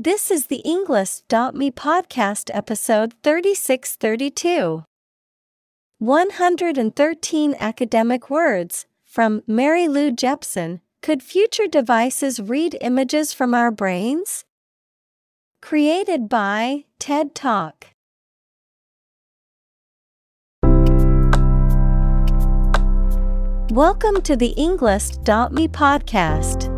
This is the Englist.me podcast episode 3632. 113 academic words from Mary Lou Jepsen. Could future devices read images from our brains? Created by TED Talk. Welcome to the Englist.me podcast.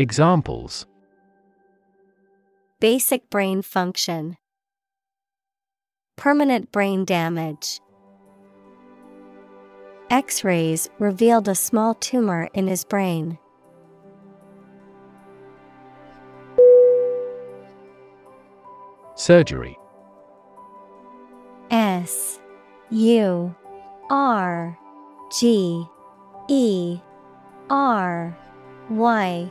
Examples Basic brain function, Permanent brain damage. X rays revealed a small tumor in his brain. Surgery S U R G E R Y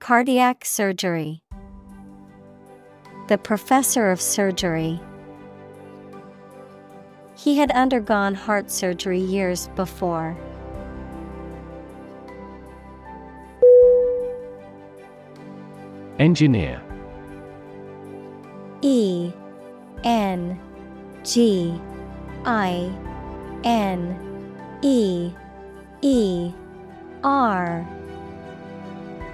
Cardiac surgery The professor of surgery. He had undergone heart surgery years before. Engineer E N G I N E E R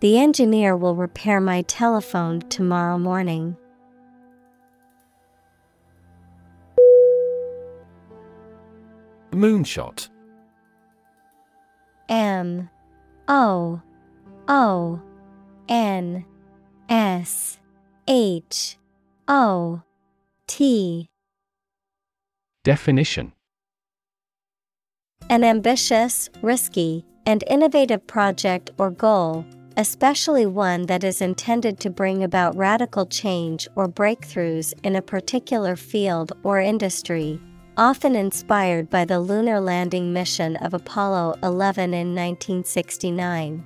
The engineer will repair my telephone tomorrow morning. Moonshot. M. O. O. N. S. H. O. T. Definition. An ambitious, risky, and innovative project or goal, especially one that is intended to bring about radical change or breakthroughs in a particular field or industry, often inspired by the lunar landing mission of Apollo 11 in 1969.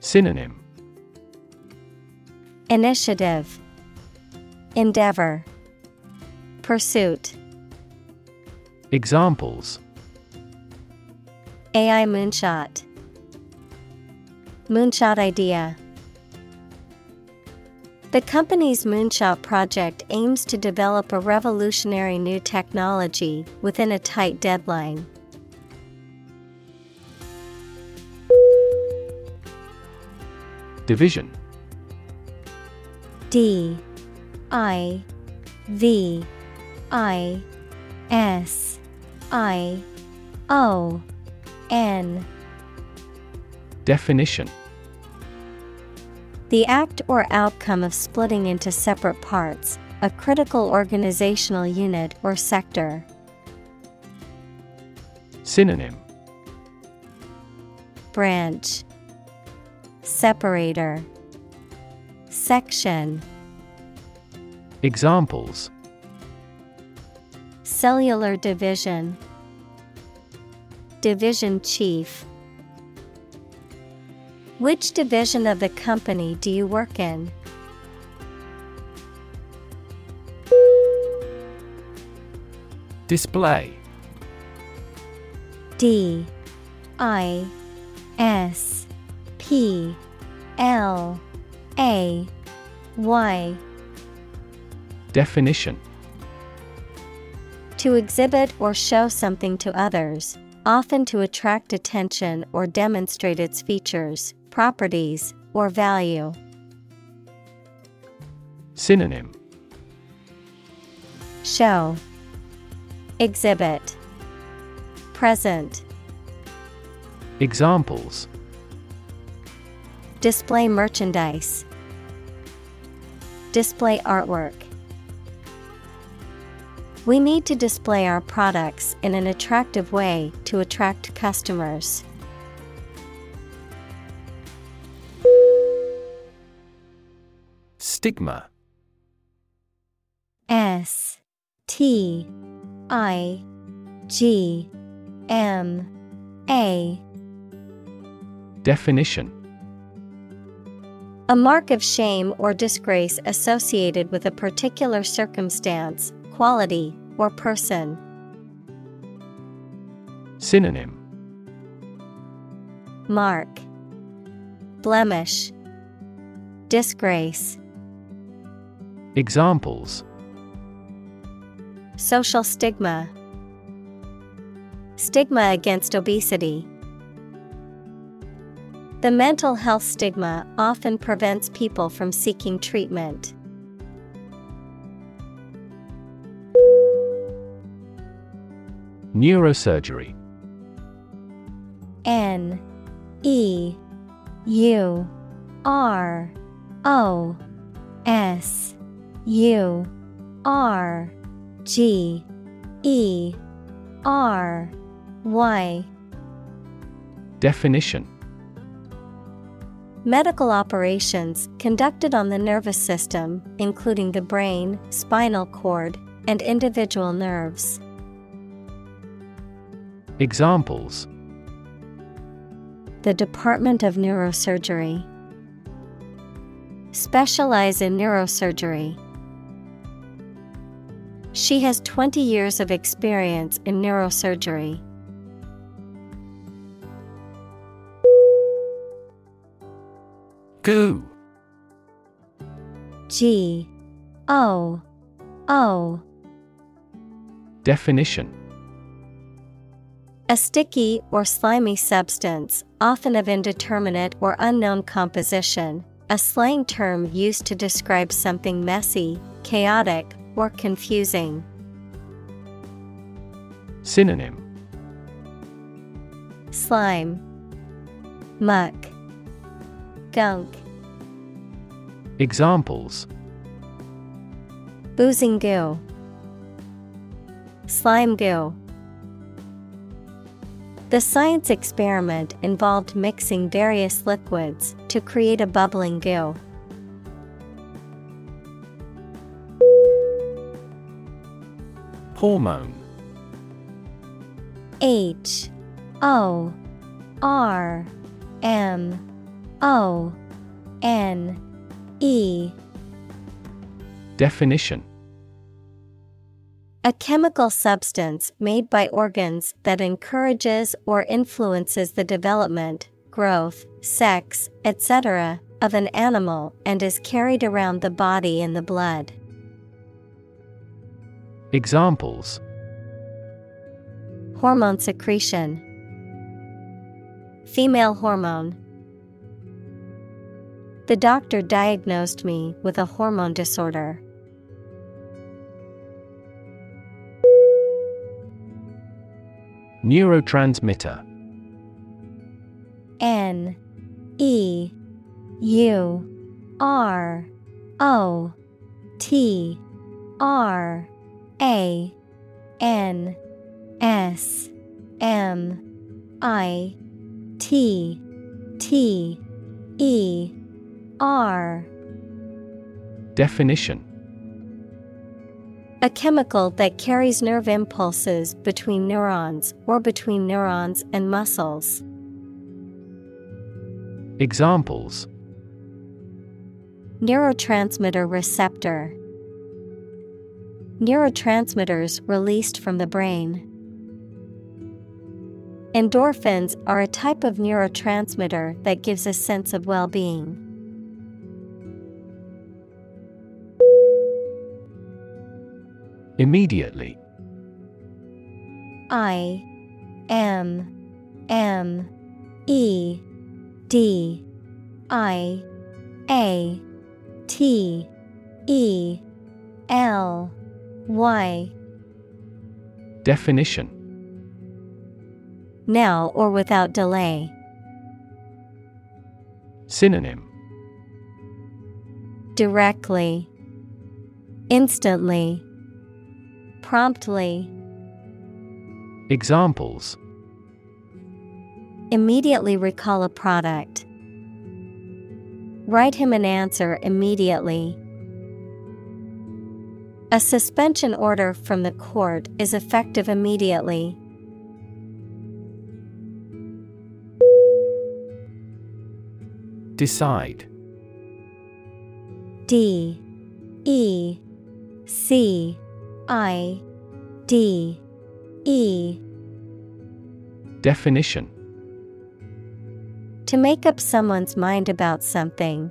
Synonym. Initiative, Endeavor, Pursuit. Examples. AI Moonshot, Moonshot idea. The company's Moonshot project aims to develop a revolutionary new technology within a tight deadline. Division. D. I. V. I. S. I. O. N. Definition The act or outcome of splitting into separate parts, a critical organizational unit or sector. Synonym. Branch. Separator. Section. Examples. Cellular Division. Division Chief Which division of the company do you work in? Display. D. I. S. P. L. A. Y. Definition. To exhibit or show something to others, often to attract attention or demonstrate its features, properties, or value. Synonym. Show. Exhibit. Present. Examples. Display merchandise. Display artwork. We need to display our products in an attractive way to attract customers. Stigma. S T I G M A. Definition. A mark of shame or disgrace associated with a particular circumstance, quality, or person. Synonym. Mark. Blemish. Disgrace Examples Social stigma Stigma against obesity. The mental health stigma often prevents people from seeking treatment. Neurosurgery N E U R O S U R G E R Y Definition Medical operations conducted on the nervous system, including the brain, spinal cord, and individual nerves. Examples The Department of Neurosurgery. Specialize in neurosurgery. She has 20 years of experience in neurosurgery. Goo. G. O. O. Definition. A sticky or slimy substance, often of indeterminate or unknown composition, a slang term used to describe something messy, chaotic, or confusing. Synonym Slime, Muck, Gunk, Examples Boozing goo, Slime goo. The science experiment involved mixing various liquids to create a bubbling goo. Hormone H O R M O N E Definition A chemical substance made by organs that encourages or influences the development, growth, sex, etc., of an animal and is carried around the body in the blood. Examples Hormone secretion, Female hormone. The doctor diagnosed me with a hormone disorder. Neurotransmitter N E U R O T R A N S M I T T E R Definition A chemical that carries nerve impulses between neurons or between neurons and muscles. Examples Neurotransmitter receptor. Neurotransmitters released from the brain. Endorphins are a type of neurotransmitter that gives a sense of well being. Immediately I M M E D I A T E L Y Definition. Now or without delay. Synonym. Directly, Instantly, Promptly, Examples. Immediately recall a product. Write him an answer immediately. A suspension order from the court is effective immediately. Decide. D. E. C. I. D. E. Definition. To make up someone's mind about something,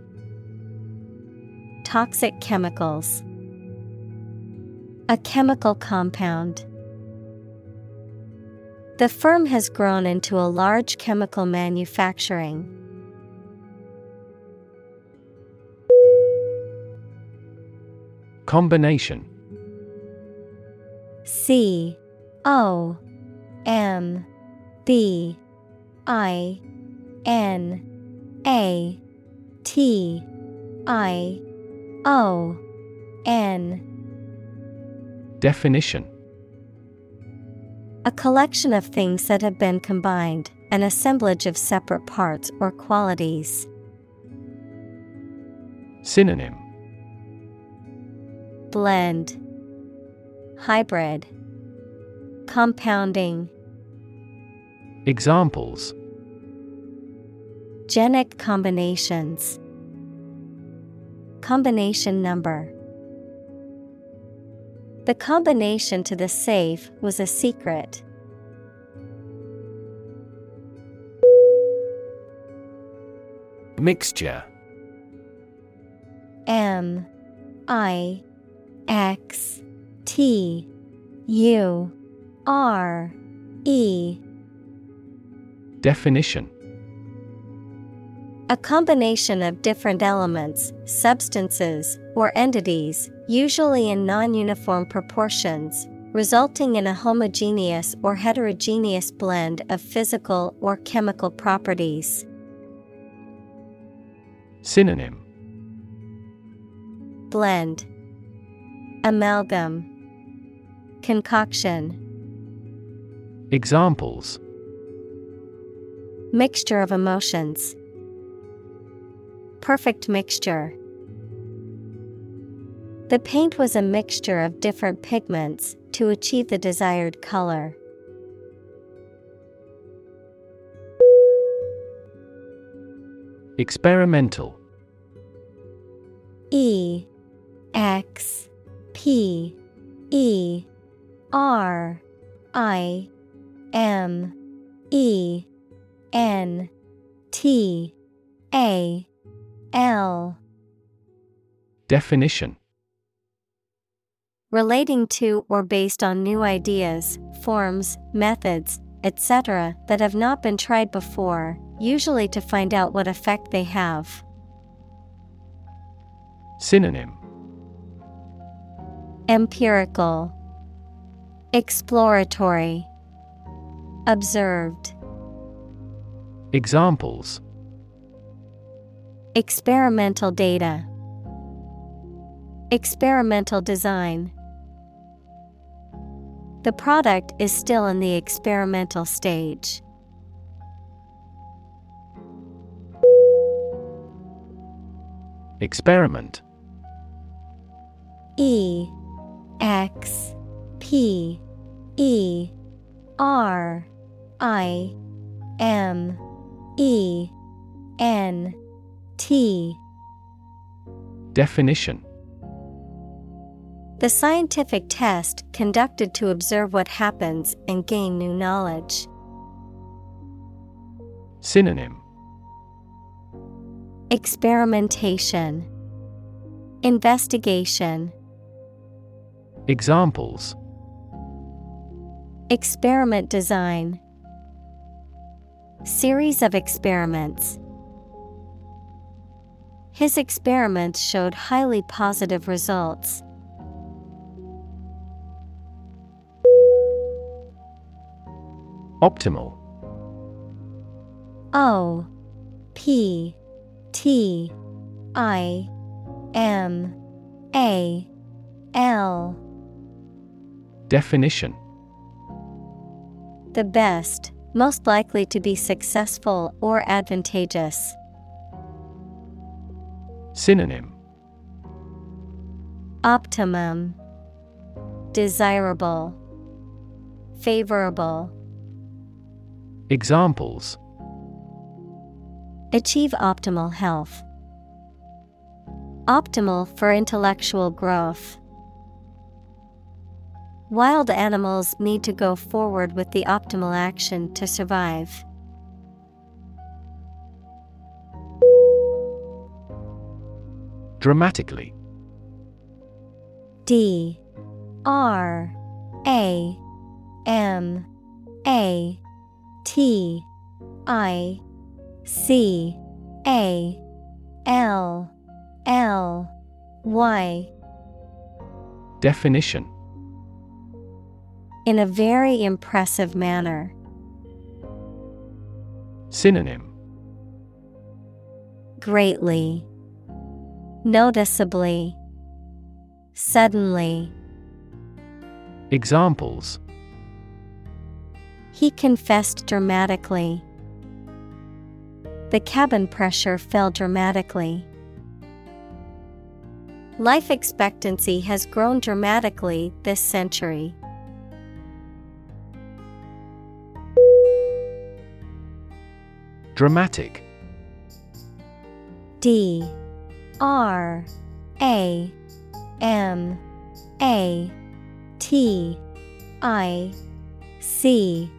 Toxic chemicals. A chemical compound. The firm has grown into a large chemical manufacturing. Combination C O M B I N A T I O N. Definition. A collection of things that have been combined, an assemblage of separate parts or qualities. Synonym. Blend. Hybrid. Compounding. Examples. Genic combinations Combination number. The combination to the safe was a secret. Mixture. M I X T U R E. Definition A combination of different elements, substances, or entities, usually in non uniform proportions, resulting in a homogeneous or heterogeneous blend of physical or chemical properties. Synonym. Blend. Amalgam. Concoction. Examples. Mixture of emotions. Perfect mixture. The paint was a mixture of different pigments to achieve the desired color. Experimental E X P E R I M E N T A L Definition Relating to or based on new ideas, forms, methods, etc., that have not been tried before, usually to find out what effect they have. Synonym Empirical, Exploratory, Observed. Examples Experimental data, Experimental design. The product is still in the experimental stage. Experiment E X P E R I M E N T. Definition. The scientific test conducted to observe what happens and gain new knowledge. Synonym. Experimentation. Investigation. Examples. Experiment design. Series of experiments. His experiments showed highly positive results. Optimal O P T I M A L Definition The best, most likely to be successful or advantageous. Synonym Optimum Desirable Favorable Examples Achieve optimal health. Optimal for intellectual growth. Wild animals need to go forward with the optimal action to survive. Dramatically D R A M A T I C A L L Y Definition In a very impressive manner. Synonym Greatly. Noticeably. Suddenly. Examples He confessed dramatically. The cabin pressure fell dramatically. Life expectancy has grown dramatically this century. Dramatic D R A M A T I C.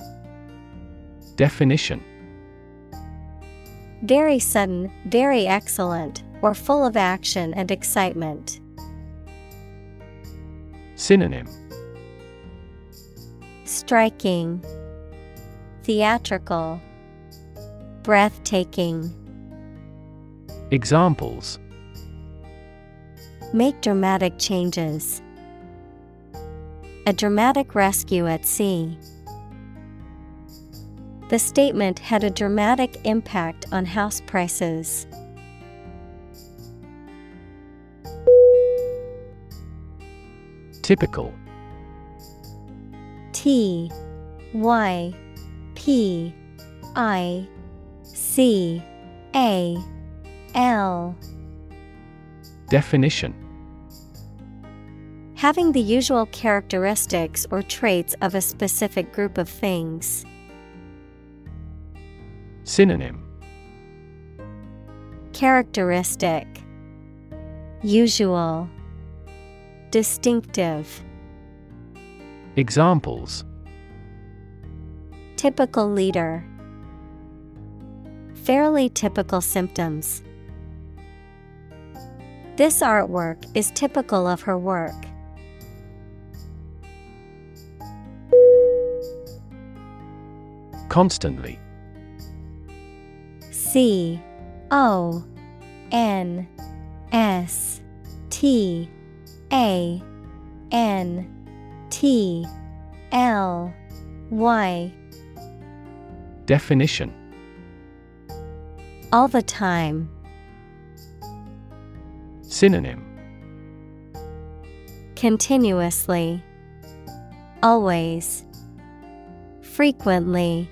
Definition. Very sudden, very excellent, or full of action and excitement. Synonym. Striking, Theatrical, Breathtaking. Examples Make dramatic changes. A dramatic rescue at sea. The statement had a dramatic impact on house prices. Typical T Y P I C A L Definition Having the usual characteristics or traits of a specific group of things. Synonym Characteristic Usual Distinctive Examples Typical leader Fairly typical symptoms. This artwork is typical of her work. Constantly C O N S T A N T L Y Definition All the time. Synonym Continuously. Always. Frequently.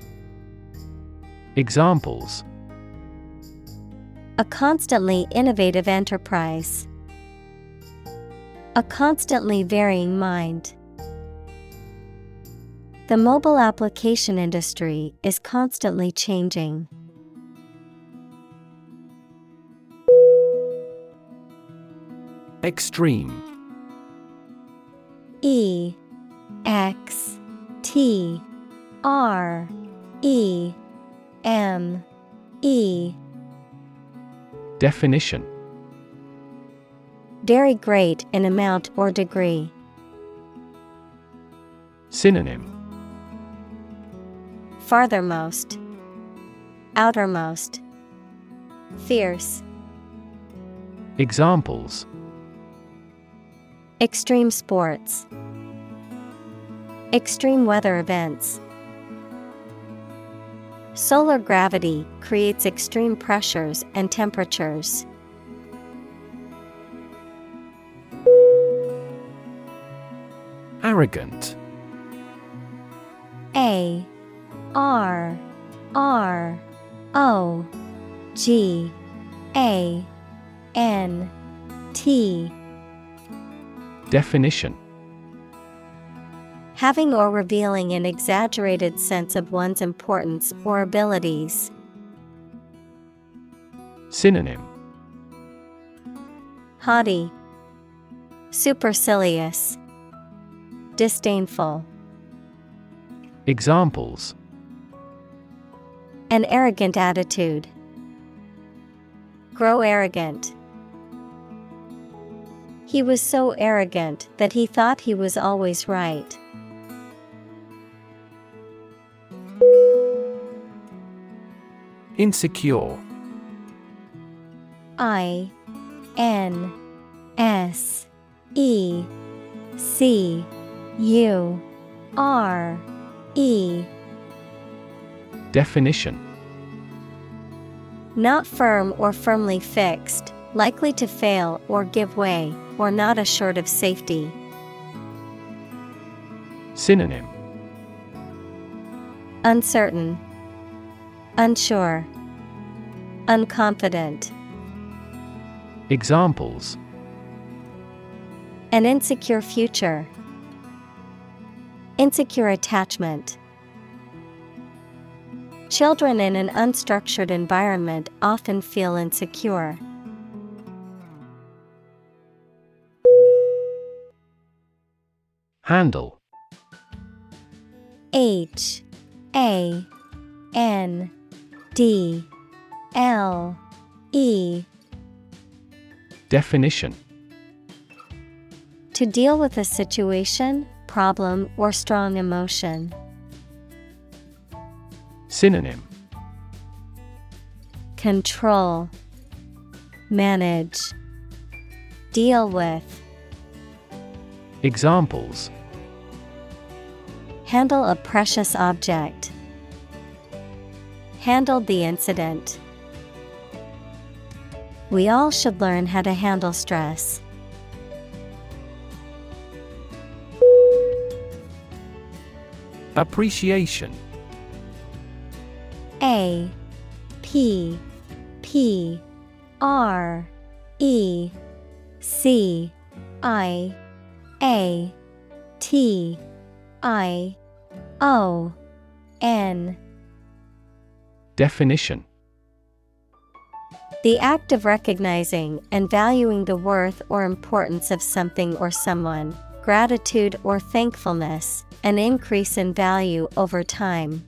Examples A constantly innovative enterprise. A constantly varying mind. The mobile application industry is constantly changing. Extreme E X T R E M E. Definition. Very great in amount or degree. Synonym. Farthermost, Outermost, Fierce, Examples. Extreme sports, Extreme weather events. Solar gravity creates extreme pressures and temperatures. Arrogant. A R R O G A N T. Definition Having or revealing an exaggerated sense of one's importance or abilities. Synonym Haughty, Supercilious, Disdainful. Examples An arrogant attitude. Grow arrogant. He was so arrogant that he thought he was always right. Insecure. I N S E C U R E. Definition. Not firm or firmly fixed, likely to fail or give way, or not assured of safety. Synonym. Uncertain, Unsure, Unconfident. Examples An insecure future. Insecure attachment. Children in an unstructured environment often feel insecure. Handle H A N D L E Definition To deal with a situation, problem, or strong emotion. Synonym Control, Manage, Deal with. Examples Handle a precious object. Handled the incident. We all should learn how to handle stress. Appreciation A P P R E C I A T I O N Definition The act of recognizing and valuing the worth or importance of something or someone, gratitude or thankfulness, an increase in value over time.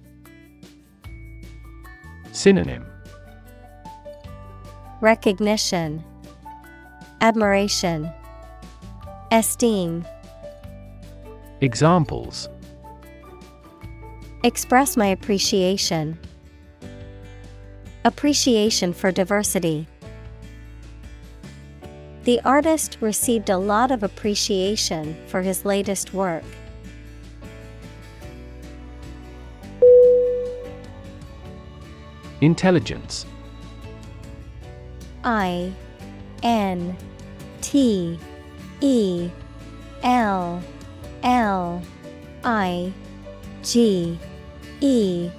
Synonym Recognition, Admiration, Esteem. Examples Express my appreciation. Appreciation for diversity. The artist received a lot of appreciation for his latest work. Intelligence I N T E L L I G E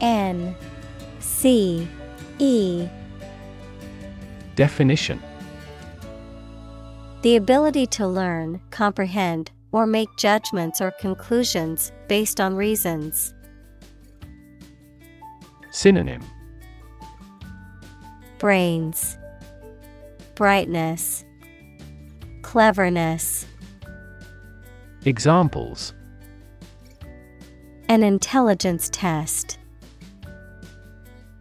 N C E Definition The ability to learn, comprehend, or make judgments or conclusions based on reasons. Synonym Brains, Brightness, Cleverness. Examples An intelligence test.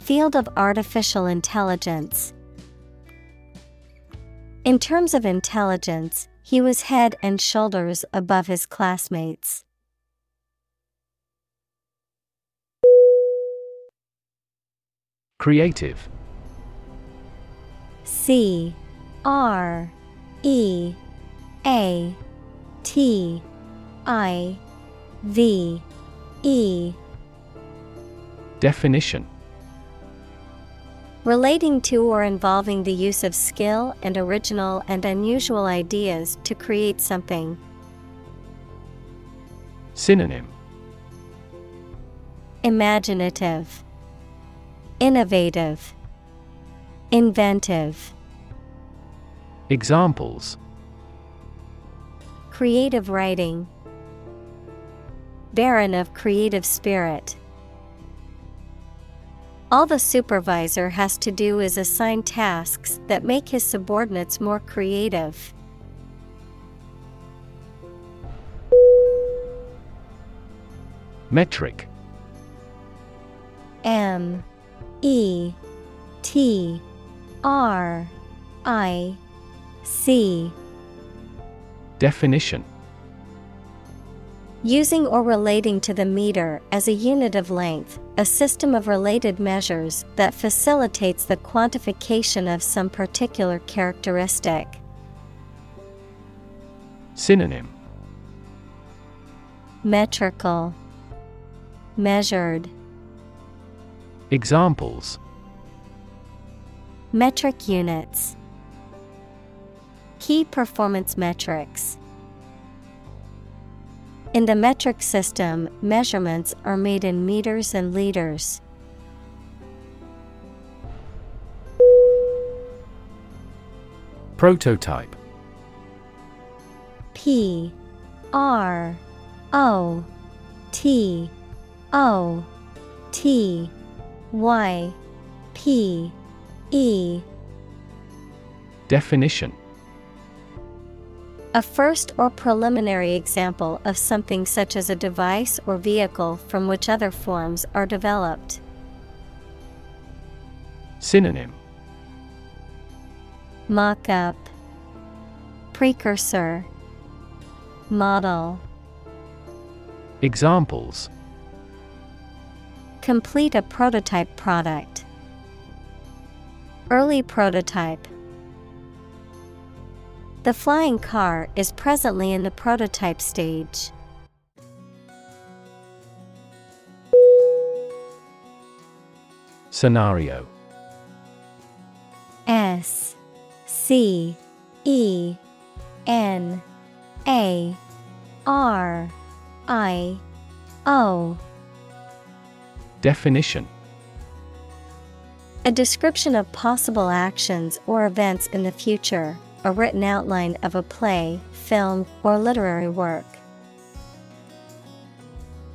Field of artificial intelligence. In terms of intelligence, he was head and shoulders above his classmates. Creative C R E A T I V E Definition Relating to or involving the use of skill and original and unusual ideas to create something. Synonym Imaginative, Innovative, Inventive. Examples Creative writing. Barren of creative spirit. All the supervisor has to do is assign tasks that make his subordinates more creative. Metric. M. E. T. R. I. C. Definition Using or relating to the meter as a unit of length, a system of related measures that facilitates the quantification of some particular characteristic. Synonym. Metrical, Measured, Examples. Metric units, Key performance metrics. In the metric system, measurements are made in meters and liters. Prototype. P R O T O T Y P E. Definition A first or preliminary example of something such as a device or vehicle from which other forms are developed. Synonym Mock up, Precursor, Model. Examples Complete a prototype product. Early prototype. The flying car is presently in the prototype stage. Scenario. S C E N A R I O. Definition. A description of possible actions or events in the future, a written outline of a play, film, or literary work.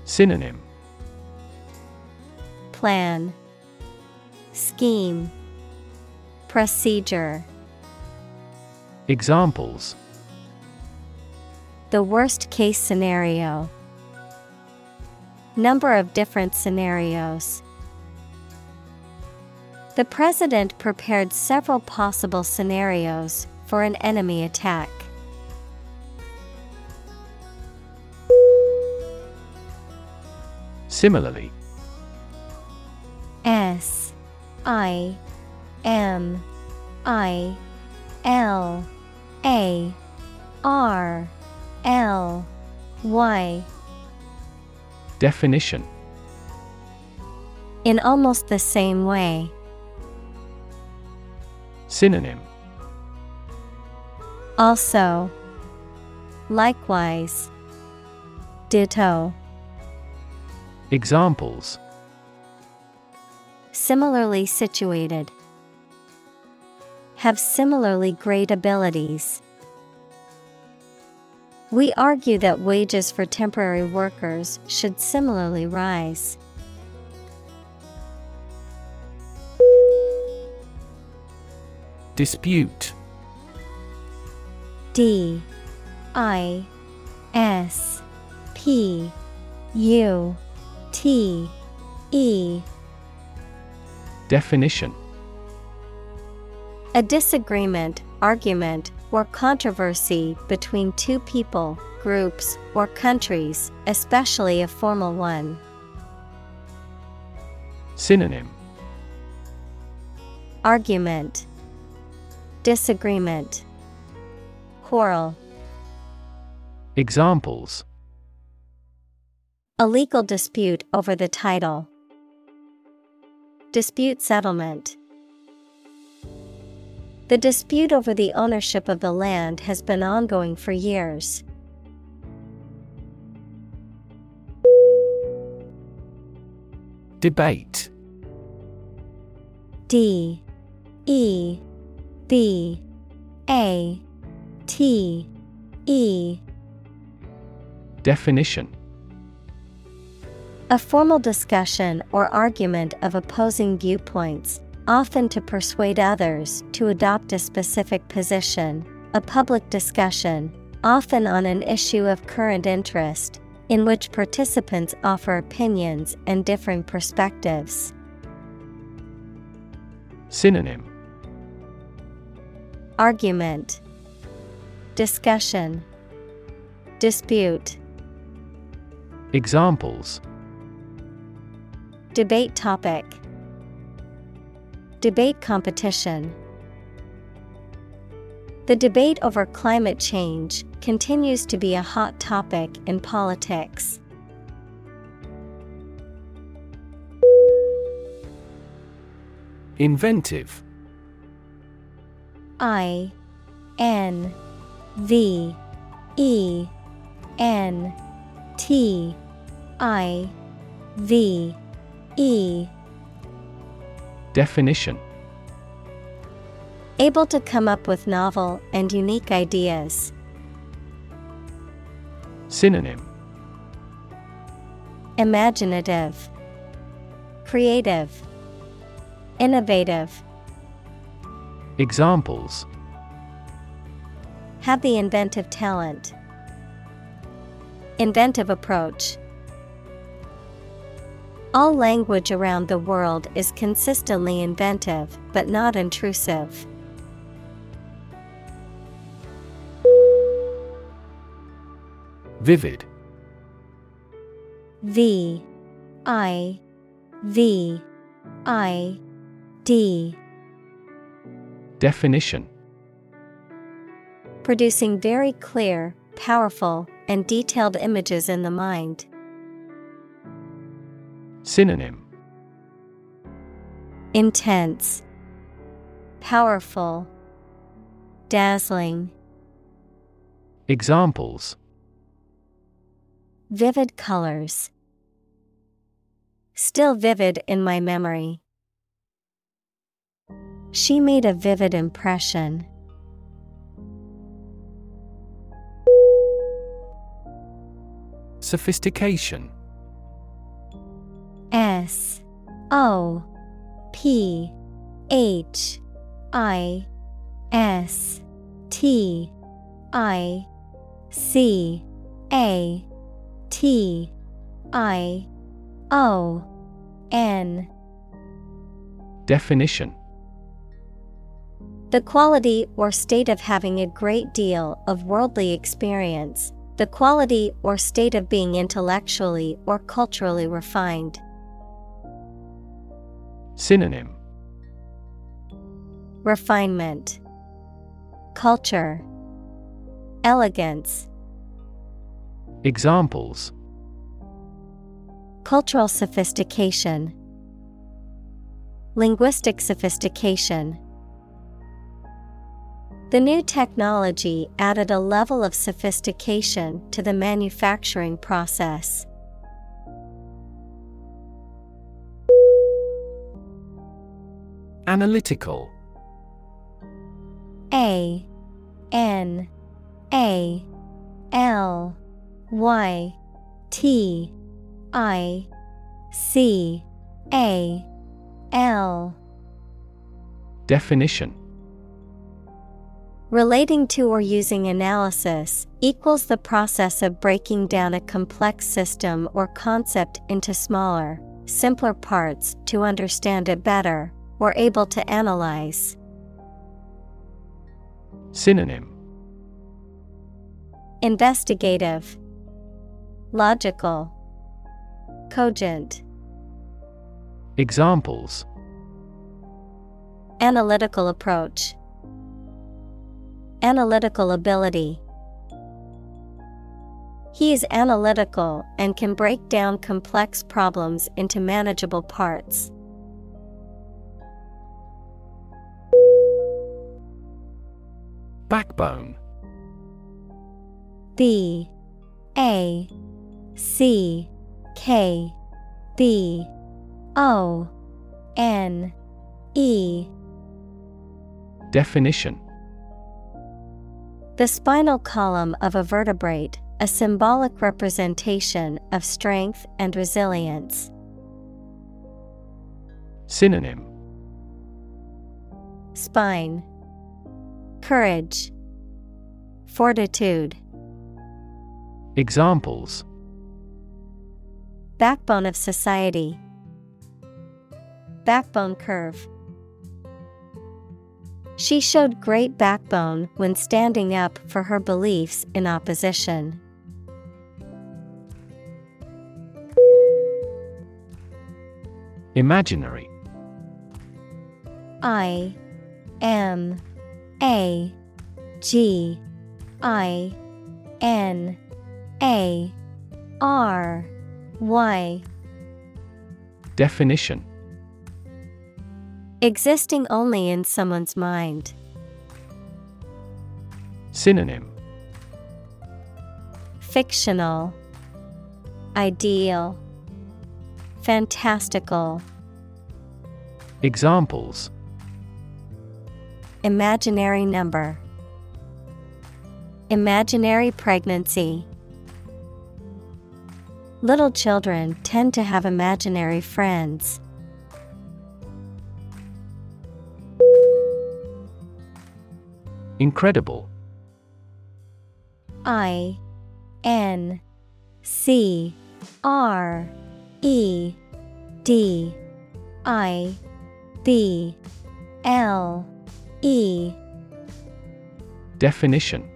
Synonym Plan Scheme Procedure Examples The worst case scenario. Number of different scenarios. The president prepared several possible scenarios for an enemy attack. Similarly S I M I L A R L Y Definition In almost the same way. Synonym Also, likewise, ditto. Examples Similarly situated. Have similarly great abilities. We argue that wages for temporary workers should similarly rise. Dispute D I S P U T E. Definition. A disagreement, argument, or controversy between two people, groups, or countries, especially a formal one. Synonym. Argument. Disagreement Quarrel. Examples. A legal dispute over the title. Dispute settlement. The dispute over the ownership of the land has been ongoing for years. Debate. D. E. B. A T E. Definition. A formal discussion or argument of opposing viewpoints, often to persuade others to adopt a specific position, a public discussion, often on an issue of current interest, in which participants offer opinions and differing perspectives. Synonym. Argument Discussion. Dispute. Examples. Debate topic. Debate competition. The debate over climate change continues to be a hot topic in politics. Inventive. I N V E N T I V E. Definition. Able to come up with novel and unique ideas. Synonym. Imaginative, Creative, Innovative. Examples Have the inventive talent. Inventive approach. All language around the world is consistently inventive but not intrusive. Vivid V I V I D Definition Producing very clear, powerful, and detailed images in the mind. Synonym Intense, Powerful, Dazzling. Examples Vivid colors. Still vivid in my memory. She made a vivid impression. Sophistication. S O P H I S T I C A T I O N. Definition. The quality or state of having a great deal of worldly experience, the quality or state of being intellectually or culturally refined. Synonym Refinement, Culture, Elegance. Examples Cultural sophistication, Linguistic sophistication. The new technology added a level of sophistication to the manufacturing process. Analytical. A N A L Y T I C A L. Definition Relating to or using analysis equals the process of breaking down a complex system or concept into smaller, simpler parts to understand it better, or able to analyze. Synonym. Investigative, Logical, Cogent, Examples. Analytical approach, Analytical ability. He is analytical and can break down complex problems into manageable parts. Backbone. B. A. C. K. B. O. N. E. Definition The spinal column of a vertebrate, a symbolic representation of strength and resilience. Synonym Spine Courage Fortitude Examples Backbone of society. Backbone curve. She showed great backbone when standing up for her beliefs in opposition. Imaginary. I M A G I N A R Y. Definition Existing only in someone's mind. Synonym. Fictional. Ideal. Fantastical. Examples. Imaginary number. Imaginary pregnancy. Little children tend to have imaginary friends. Incredible. I N C R E D I B L E. Definition.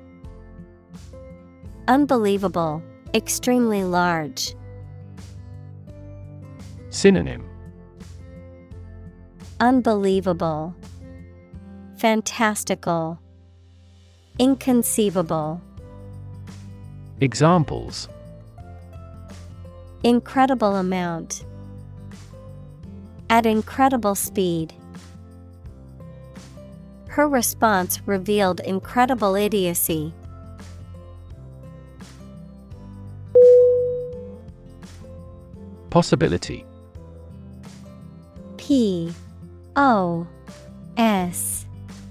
Unbelievable, extremely large. Synonym. Unbelievable, Fantastical, Inconceivable. Examples Incredible amount. At incredible speed. Her response revealed incredible idiocy. Possibility P O S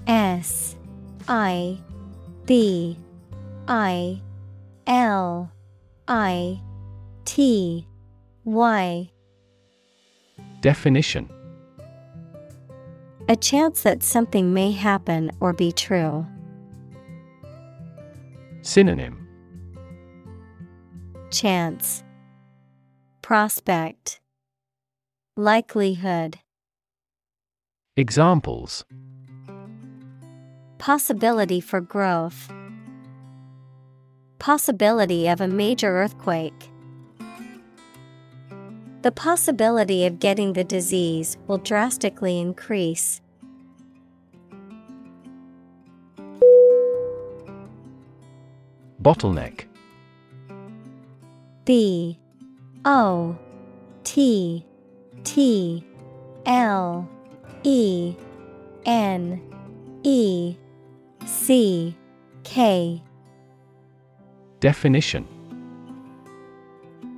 S I B I L I T Y. Definition. A chance that something may happen or be true. Synonym. Chance. Prospect. Likelihood. Examples Possibility for growth. Possibility of a major earthquake. The possibility of getting the disease will drastically increase. Bottleneck B O T T L E N E C K. Definition.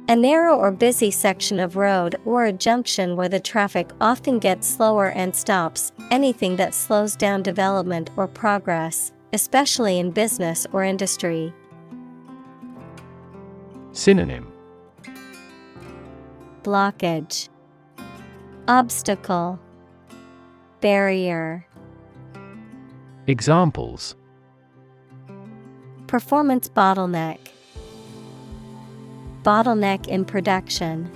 A narrow or busy section of road or a junction where the traffic often gets slower and stops, anything that slows down development or progress, especially in business or industry. Synonym. Blockage, Obstacle, Barrier. Examples Performance bottleneck. Bottleneck in production.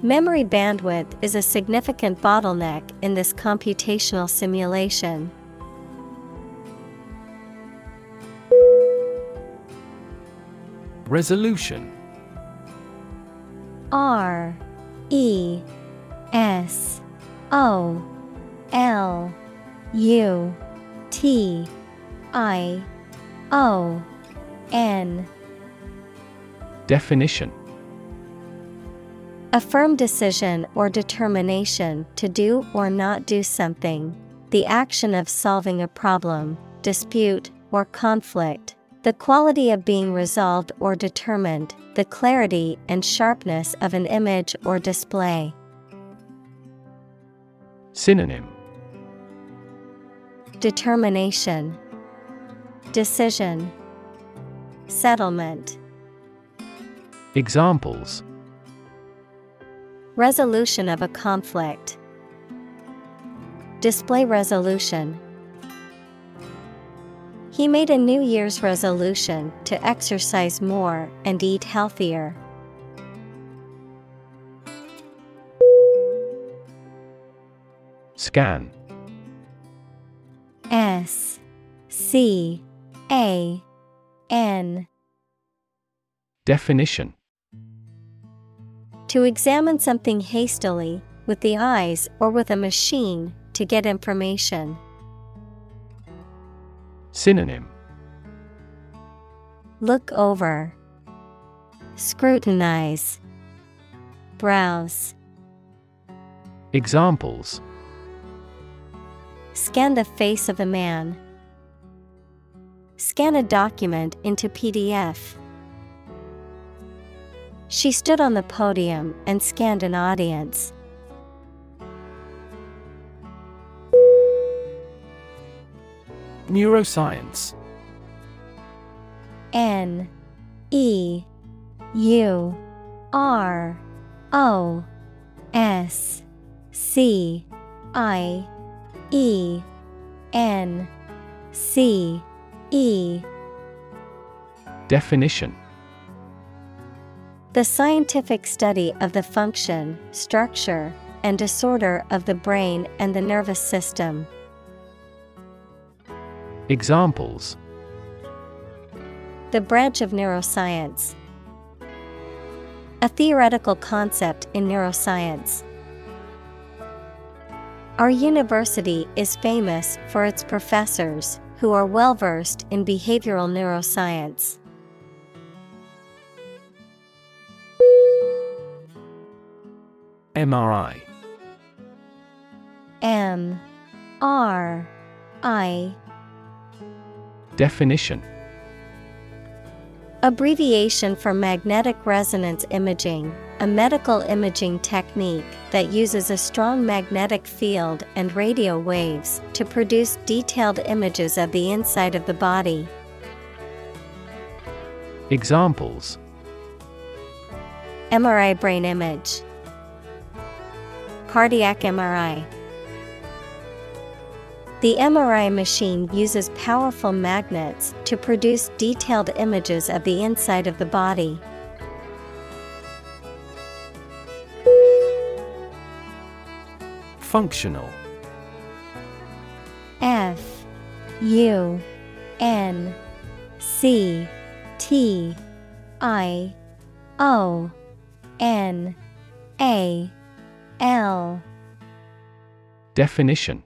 Memory bandwidth is a significant bottleneck in this computational simulation. Resolution R E S O L U T I O N. Definition. A firm decision or determination to do or not do something, the action of solving a problem, dispute, or conflict, the quality of being resolved or determined, the clarity and sharpness of an image or display. Synonym Determination, Decision, Settlement. Examples Resolution of a conflict. Display resolution. He made a New Year's resolution to exercise more and eat healthier. Scan S C A N. Definition. To examine something hastily, with the eyes or with a machine, to get information. Synonym. Look over, Scrutinize, Browse. Examples Scan the face of a man. Scan a document into PDF. She stood on the podium and scanned an audience. Neuroscience N E U R O S C I E N C E Definition The scientific study of the function, structure, and disorder of the brain and the nervous system. Examples The branch of neuroscience. A theoretical concept in neuroscience. Our university is famous for its professors who are well versed in behavioral neuroscience. MRI M R I. Definition. Abbreviation for magnetic resonance imaging, a medical imaging technique that uses a strong magnetic field and radio waves to produce detailed images of the inside of the body. Examples MRI brain image, Cardiac MRI. The MRI machine uses powerful magnets to produce detailed images of the inside of the body. Functional. F U N C T I O N A L. Definition.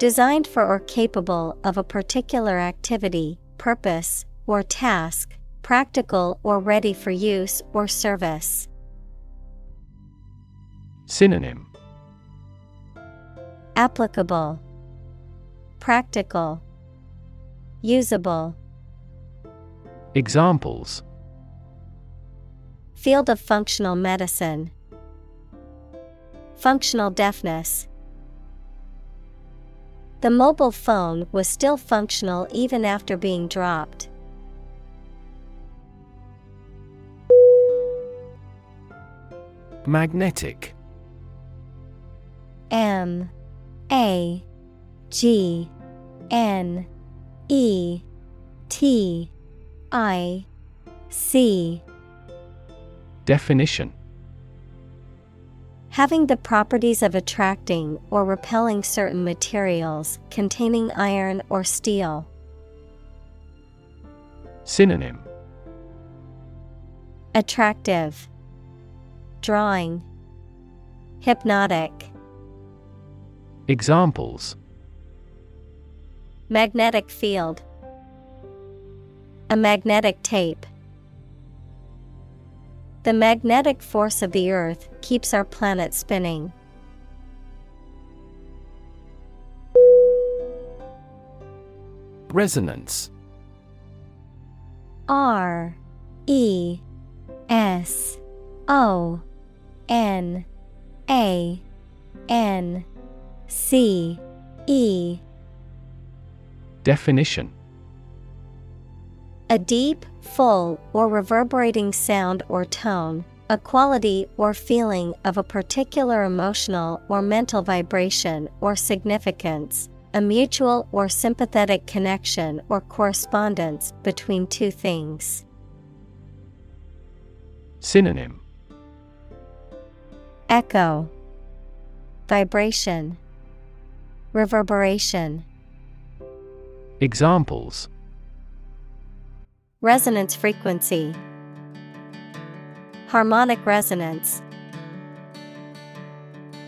Designed for or capable of a particular activity, purpose, or task, practical or ready for use or service. Synonym Applicable, Practical, Usable. Examples Field of functional medicine, Functional deafness. The mobile phone was still functional even after being dropped. Magnetic M A G N E T I C. Definition. Having the properties of attracting or repelling certain materials containing iron or steel. Synonym. Attractive, Drawing, Hypnotic. Examples Magnetic field, A magnetic tape. The magnetic force of the Earth keeps our planet spinning. Resonance R E S O N A N C E. Definition. A deep, full, or reverberating sound or tone, a quality or feeling of a particular emotional or mental vibration or significance, a mutual or sympathetic connection or correspondence between two things. Synonym. Echo, Vibration, Reverberation. Examples Resonance frequency, Harmonic resonance.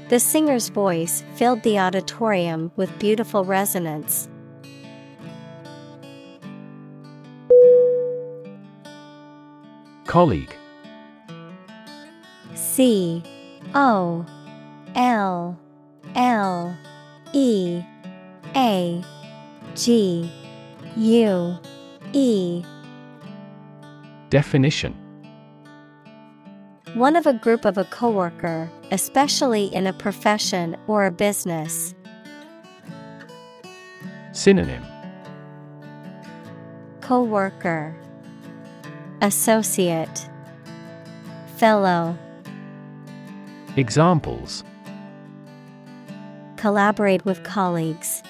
The singer's voice filled the auditorium with beautiful resonance. Colleague C O L L E A G U E. Definition. One of a group of a coworker, especially in a profession or a business. Synonym. Coworker. Associate. Fellow. Examples Collaborate with colleagues.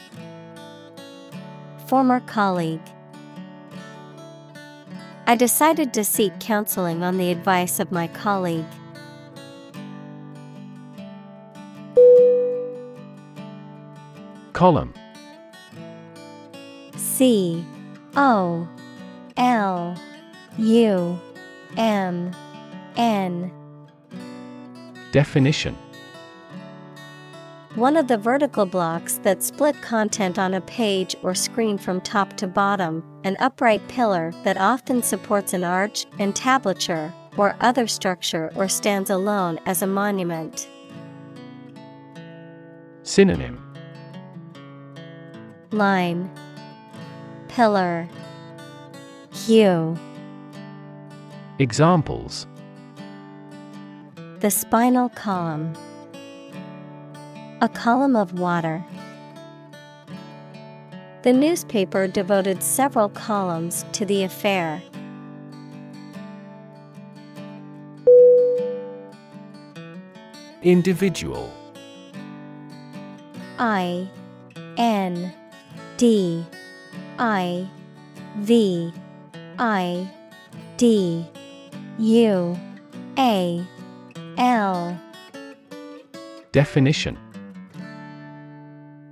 Former colleague. I decided to seek counseling on the advice of my colleague. Column C O L U M N Definition One of the vertical blocks that split content on a page or screen from top to bottom, an upright pillar that often supports an arch, entablature, or other structure or stands alone as a monument. Synonym. Line. Pillar. Hue. Examples. The spinal column a column of water. The newspaper devoted several columns to the affair. Individual I N D I V I D U A L Definition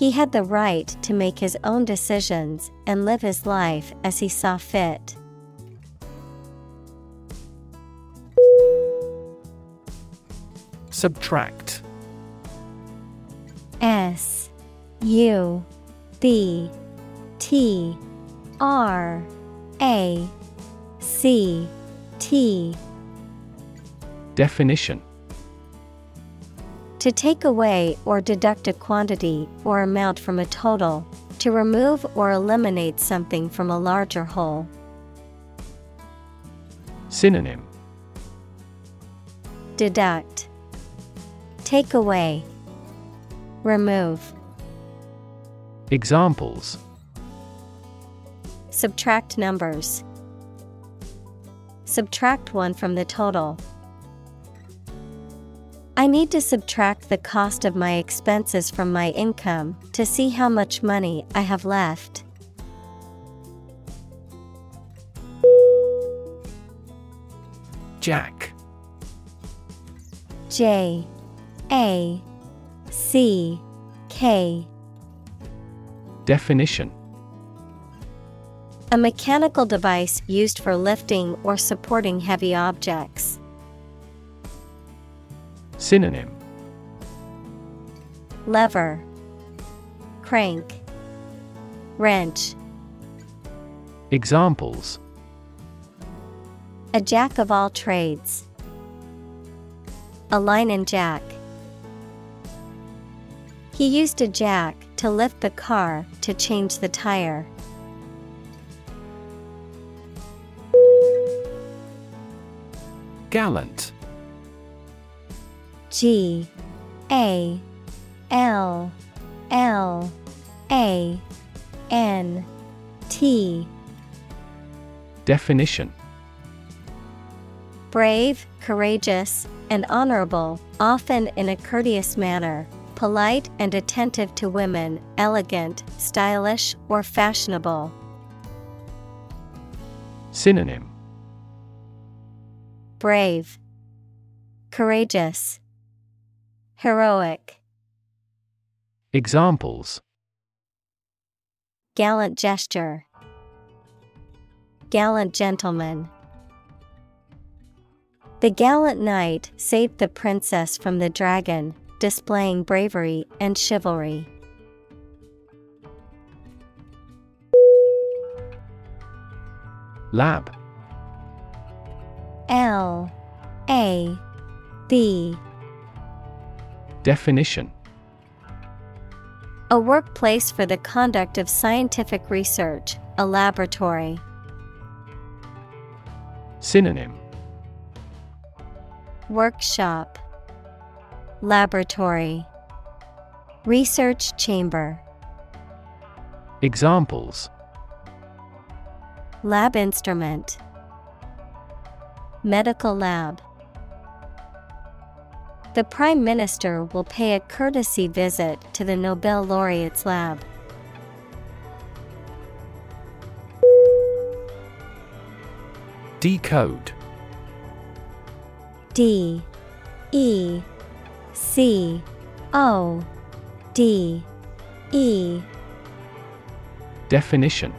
he had the right to make his own decisions and live his life as he saw fit. Subtract. S U B T R A C T. Definition To take away or deduct a quantity or amount from a total, to remove or eliminate something from a larger whole. Synonym Deduct. Take away. Remove. Examples Subtract numbers. Subtract one from the total. I need to subtract the cost of my expenses from my income to see how much money I have left. Jack. J. A. C. K. Definition. A mechanical device used for lifting or supporting heavy objects. Synonym Lever, Crank, Wrench. Examples A jack of all trades. A line and jack. He used a jack to lift the car to change the tire. Gallant G A L L A N T. Definition. Brave, courageous, and honorable, often in a courteous manner, polite and attentive to women, elegant, stylish, or fashionable. Synonym. Brave, courageous, heroic, Examples gallant gesture, gallant gentleman. The gallant knight saved the princess from the dragon, displaying bravery and chivalry. Lab L A B Definition A workplace for the conduct of scientific research, a laboratory. Synonym Workshop. Laboratory. Research Chamber. Examples Lab instrument. Medical lab the Prime Minister will pay a courtesy visit to the Nobel laureate's lab. Decode. D E C O D E. Definition.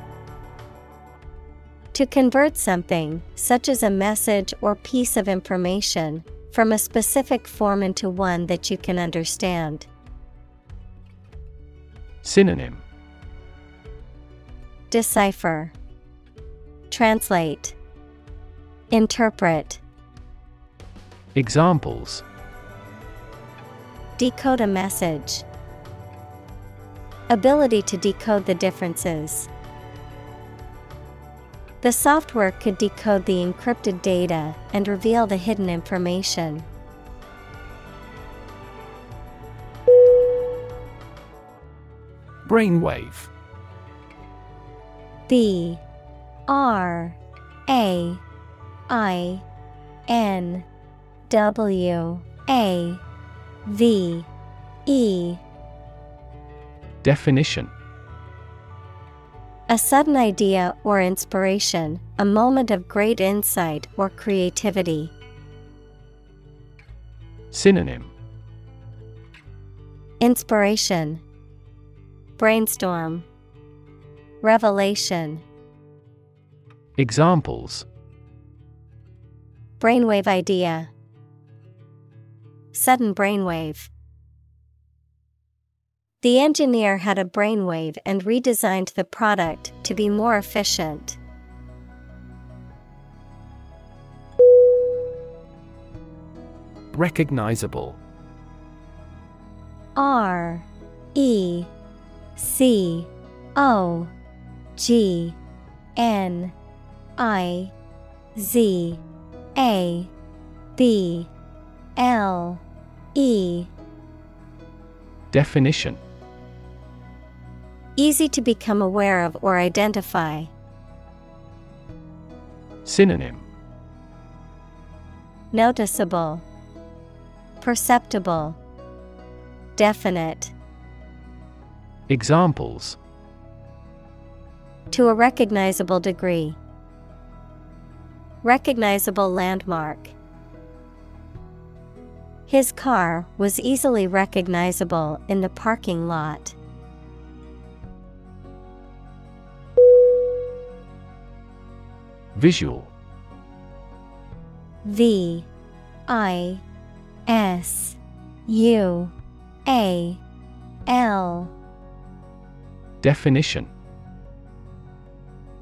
To convert something, such as a message or piece of information, from a specific form into one that you can understand. Synonym Decipher, Translate, Interpret, Examples Decode a message. Ability to decode the differences. The software could decode the encrypted data and reveal the hidden information. Brainwave. B R A I N W A V E. Definition A sudden idea or inspiration, a moment of great insight or creativity. Synonym. Inspiration. Brainstorm. Revelation. Examples. Brainwave idea. Sudden brainwave The engineer had a brainwave and redesigned the product to be more efficient. Recognizable. R E C O G N I Z A B L E. Definition Easy to become aware of or identify. Synonym Noticeable, Perceptible, Definite. Examples To a recognizable degree. Recognizable landmark. His car was easily recognizable in the parking lot. Visual. V I S U A L. Definition.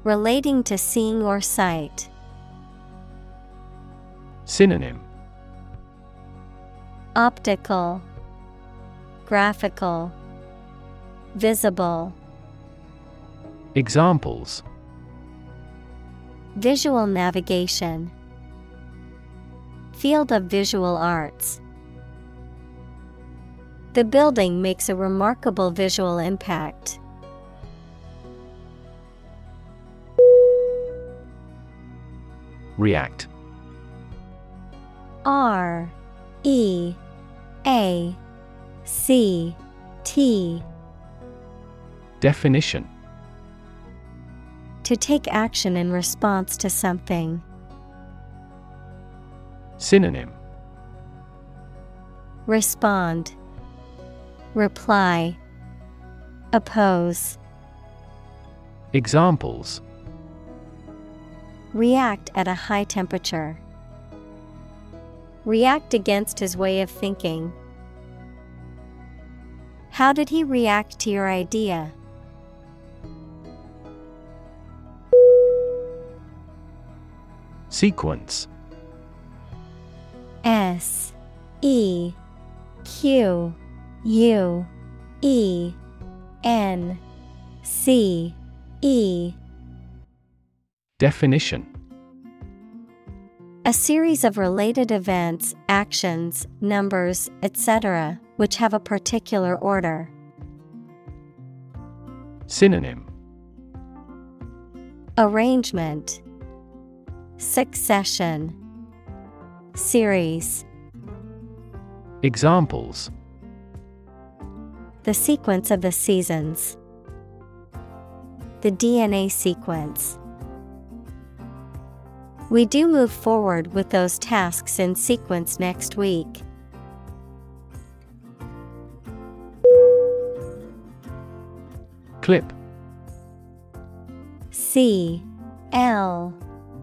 Relating to seeing or sight. Synonym. Optical, Graphical, Visible. Examples Visual navigation. Field of visual arts. The building makes a remarkable visual impact. React R E A C T Definition To take action in response to something. Synonym Respond, Reply, Oppose. Examples React at a high temperature. React against his way of thinking. How did he react to your idea? Sequence S E Q U E N C E Definition A series of related events, actions, numbers, etc., which have a particular order. Synonym Arrangement Succession Series Examples The sequence of the seasons. The DNA sequence. We do move forward with those tasks in sequence next week. Clip. C L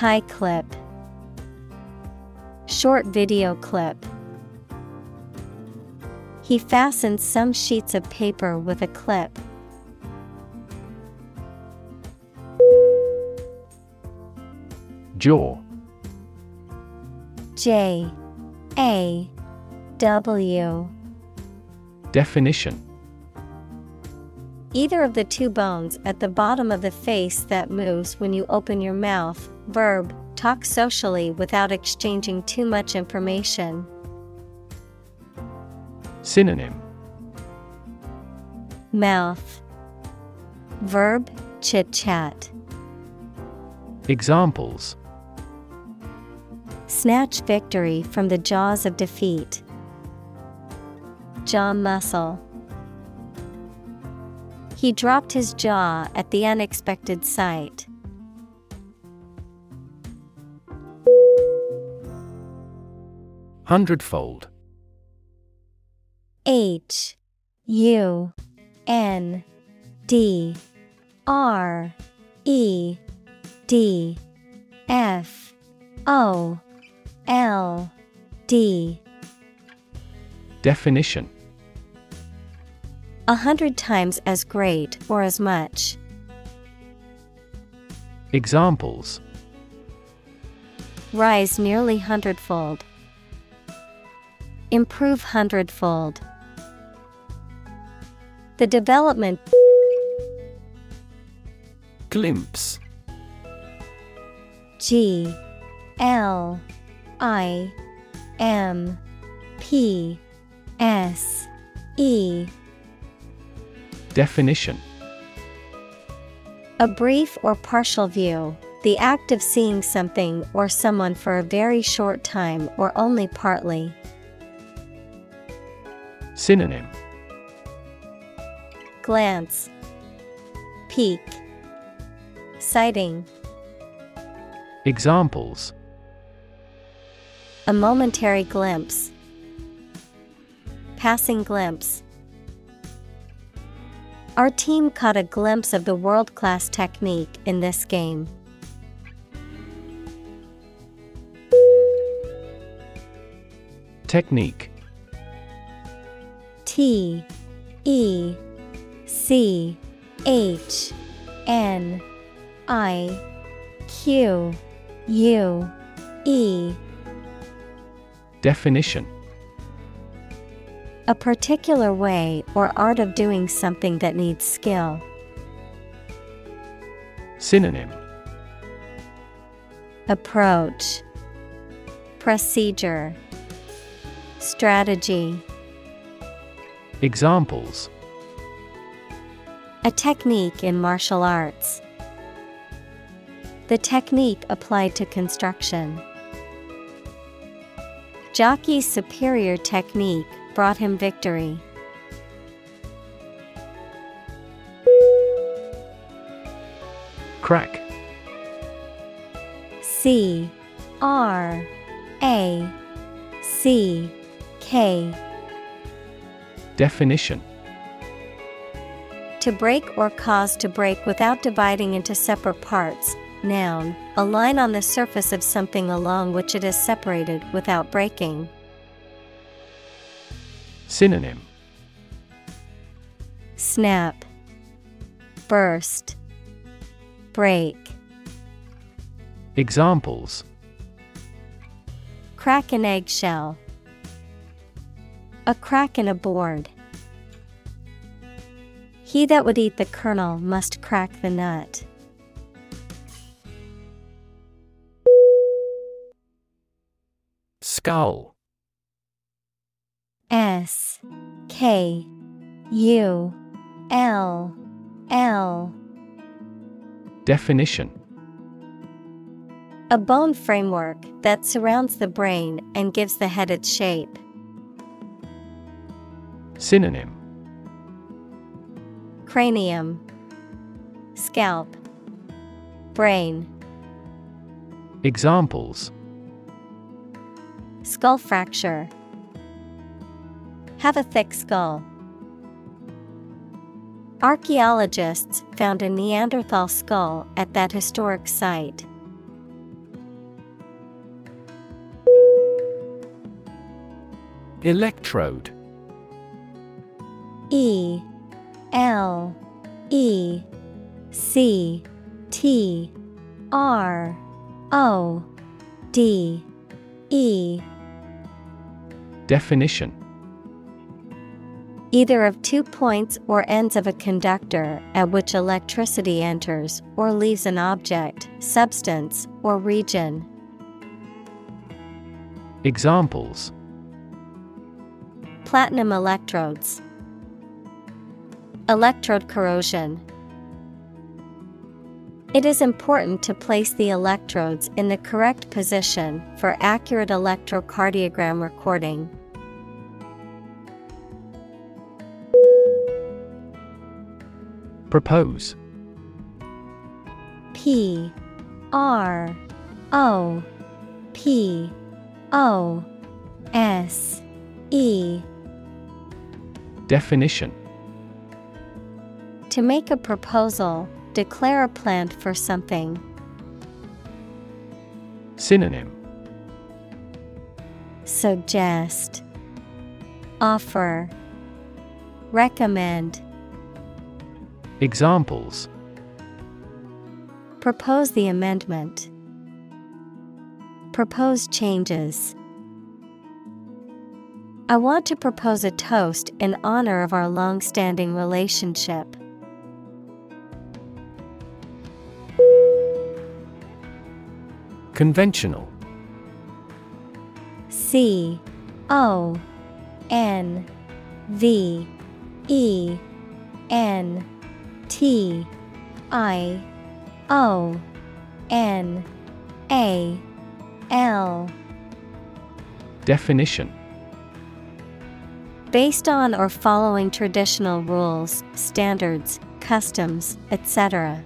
Tie clip, Short video clip. He fastened some sheets of paper with a clip. Jaw J A W Definition Either of the two bones at the bottom of the face that moves when you open your mouth. Verb, talk socially without exchanging too much information. Synonym Mouth. Verb, chit chat. Examples Snatch victory from the jaws of defeat. Jaw muscle. He dropped his jaw at the unexpected sight. Hundredfold H U N D R E D F O L D Definition A hundred times as great or as much. Examples Rise nearly hundredfold. Improve hundredfold. The development Glimpse G L I M P S E Definition A brief or partial view, the act of seeing something or someone for a very short time or only partly. Synonym Glance, Peek, Sighting. Examples A momentary glimpse. Passing glimpse. Our team caught a glimpse of the world class technique in this game. Technique T E C H N I Q U E. Definition. A particular way or art of doing something that needs skill. Synonym. Approach. Procedure. Strategy Examples. A technique in martial arts. The technique applied to construction. Jockey's superior technique brought him victory. Crack. C. R. A. C. K Definition To break or cause to break without dividing into separate parts. Noun, a line on the surface of something along which it is separated without breaking. Synonym Snap, Burst, Break. Examples Crack an eggshell. A crack in a board. He that would eat the kernel must crack the nut. Skull. S. K. U. L. L. Definition. A bone framework that surrounds the brain and gives the head its shape. Synonym Cranium, Scalp, Brain. Examples Skull fracture. Have a thick skull. Archaeologists found a Neanderthal skull at that historic site. Electrode E L E C T R O D E Definition Either of two points or ends of a conductor at which electricity enters or leaves an object, substance, or region. Examples Platinum electrodes. Electrode corrosion. It is important to place the electrodes in the correct position for accurate electrocardiogram recording. Propose P R O P O S E Definition To make a proposal, declare a plan for something. Synonym Suggest Offer Recommend Examples Propose the amendment. Propose changes. I want to propose a toast in honor of our long standing relationship. Conventional. C O N V E N T I O N A L. Definition. Based on or following traditional rules, standards, customs, etc.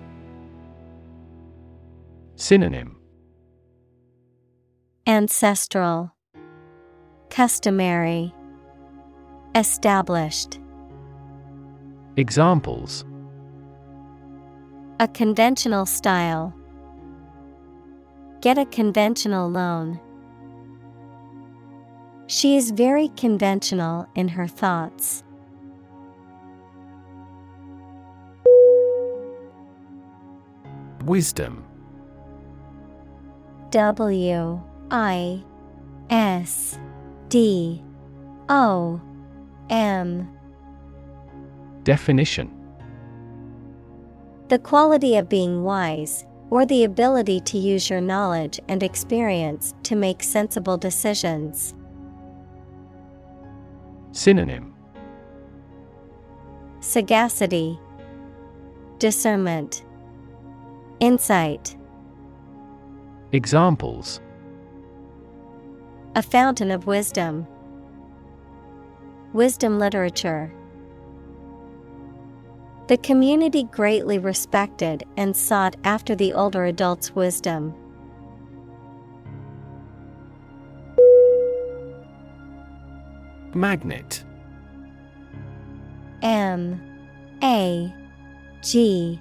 Synonym Ancestral Customary Established Examples A conventional style. Get a conventional loan. She is very conventional in her thoughts. Wisdom W I S D O M. Definition. The quality of being wise, or the ability to use your knowledge and experience to make sensible decisions. Synonym. Sagacity, Discernment, Insight, Examples a fountain of wisdom. Wisdom literature. The community greatly respected and sought after the older adult's wisdom. Magnet. M. A. G.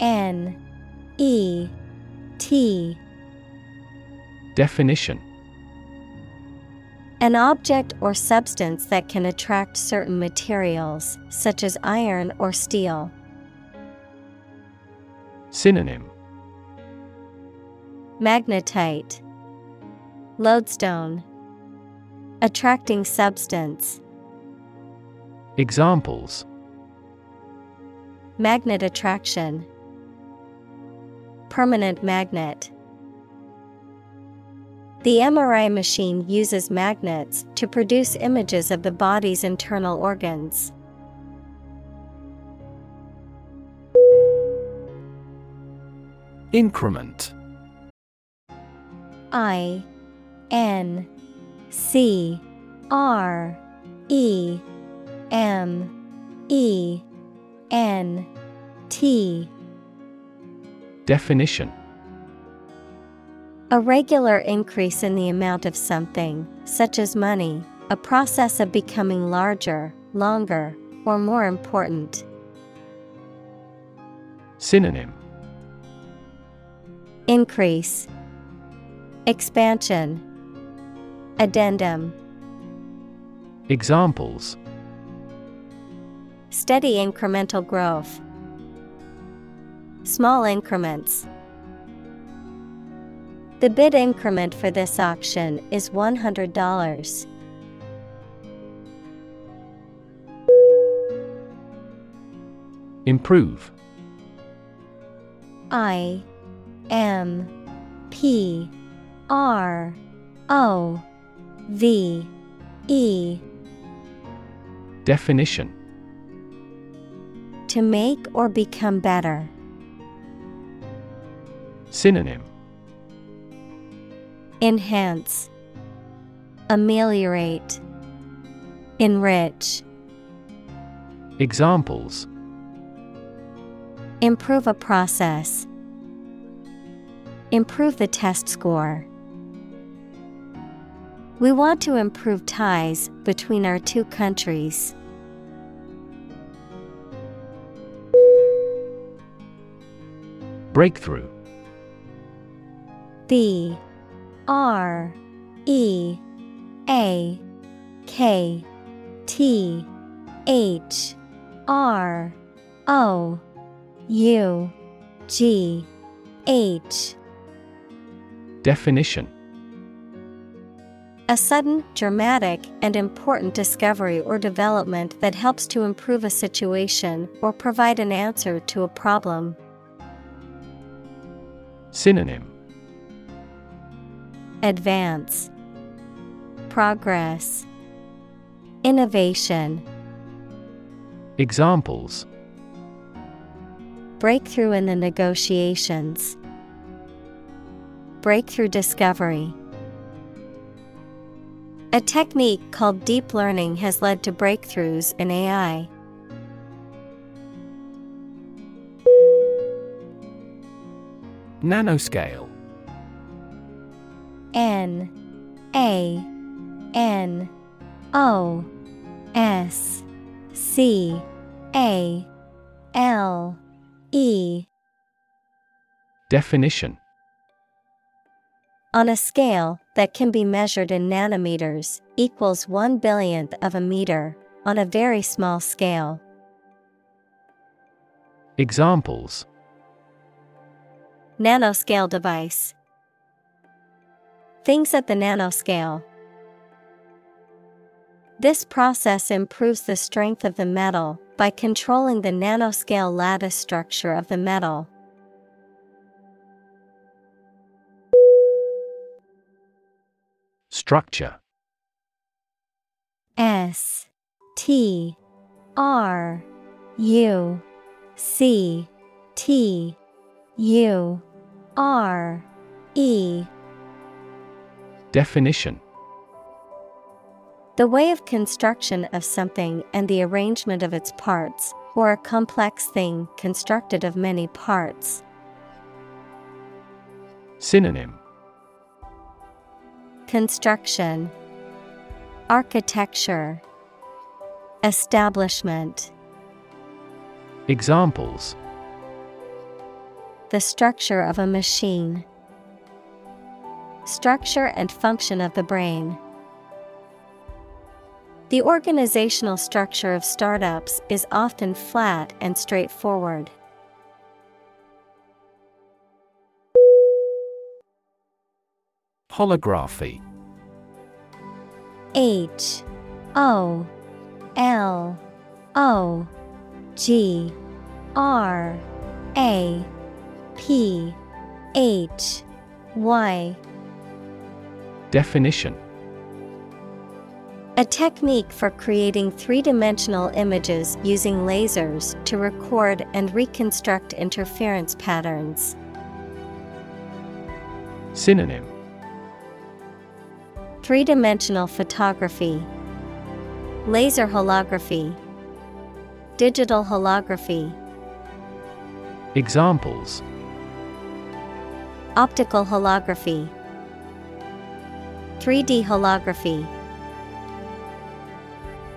N. E. T. Definition An object or substance that can attract certain materials, such as iron or steel. Synonym Magnetite, Lodestone, Attracting substance. Examples Magnet attraction. Permanent magnet. The MRI machine uses magnets to produce images of the body's internal organs. Increment. I N C R E M E N T. Definition A regular increase in the amount of something, such as money, a process of becoming larger, longer, or more important. Synonym Increase Expansion Addendum Examples Steady incremental growth. Small increments. The bid increment for this auction is $100. Improve I M P R O V E Definition To make or become better. Synonym Enhance, Ameliorate, Enrich. Examples Improve a process. Improve the test score. We want to improve ties between our two countries. Breakthrough B R E A K T H R O U G H. Definition. A sudden, dramatic, and important discovery or development that helps to improve a situation or provide an answer to a problem. Synonym Advance, Progress, Innovation. Examples Breakthrough in the negotiations. Breakthrough discovery. A technique called deep learning has led to breakthroughs in AI. Nanoscale N A N O S C A L E Definition On a scale that can be measured in nanometers, equals one billionth of a meter, on a very small scale. Examples Nanoscale device. Things at the nanoscale. This process improves the strength of the metal by controlling the nanoscale lattice structure of the metal. Structure S T R U C T U R E Definition. The way of construction of something and the arrangement of its parts, or a complex thing constructed of many parts. Synonym. Construction. Architecture. Establishment. Examples. The structure of a machine. Structure and function of the brain. The organizational structure of startups is often flat and straightforward. Holography H O L O G R A P H Y Definition. A technique for creating three dimensional images using lasers to record and reconstruct interference patterns. Synonym. Three dimensional photography, laser holography, digital holography. Examples. Optical holography, 3D holography.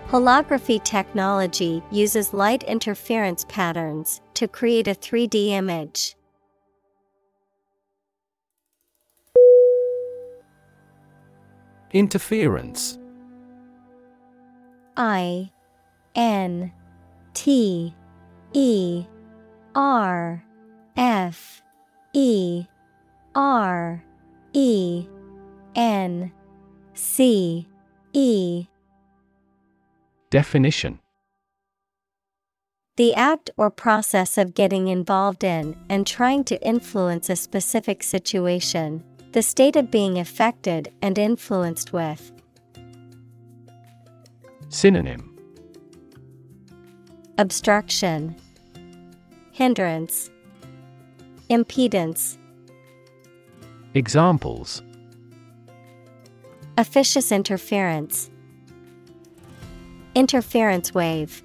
Holography technology uses light interference patterns to create a 3D image. Interference I N T E R F E R E N C E. Definition. The act or process of getting involved in and trying to influence a specific situation, the state of being affected and influenced with. Synonym. Obstruction, Hindrance, Impedance. Examples Officious interference, Interference wave.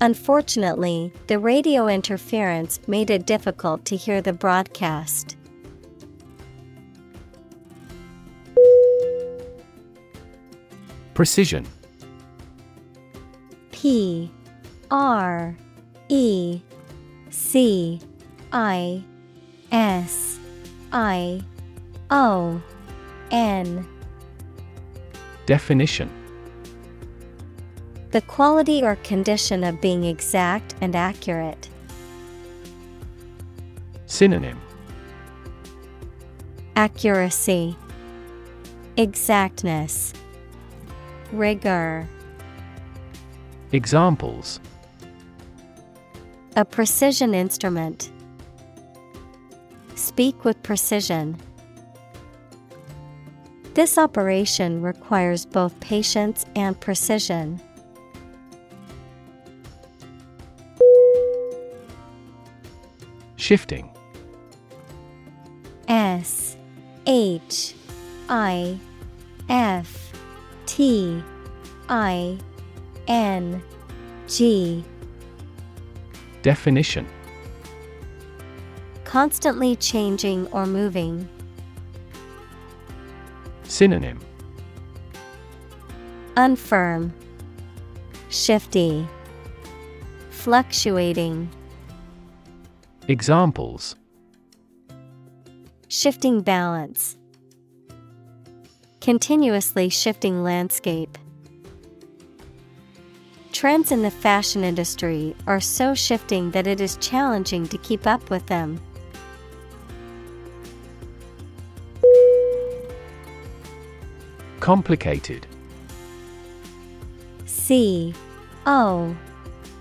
Unfortunately, the radio interference made it difficult to hear the broadcast. Precision P R E C I S I O N Definition The quality or condition of being exact and accurate. Synonym Accuracy, Exactness, Rigor. Examples A precision instrument. Speak with precision. This operation requires both patience and precision. Shifting S H I F T I N G Definition Constantly changing or moving. Synonym Unfirm, Shifty, Fluctuating. Examples Shifting balance. Continuously shifting landscape. Trends in the fashion industry are so shifting that it is challenging to keep up with them. Complicated. C O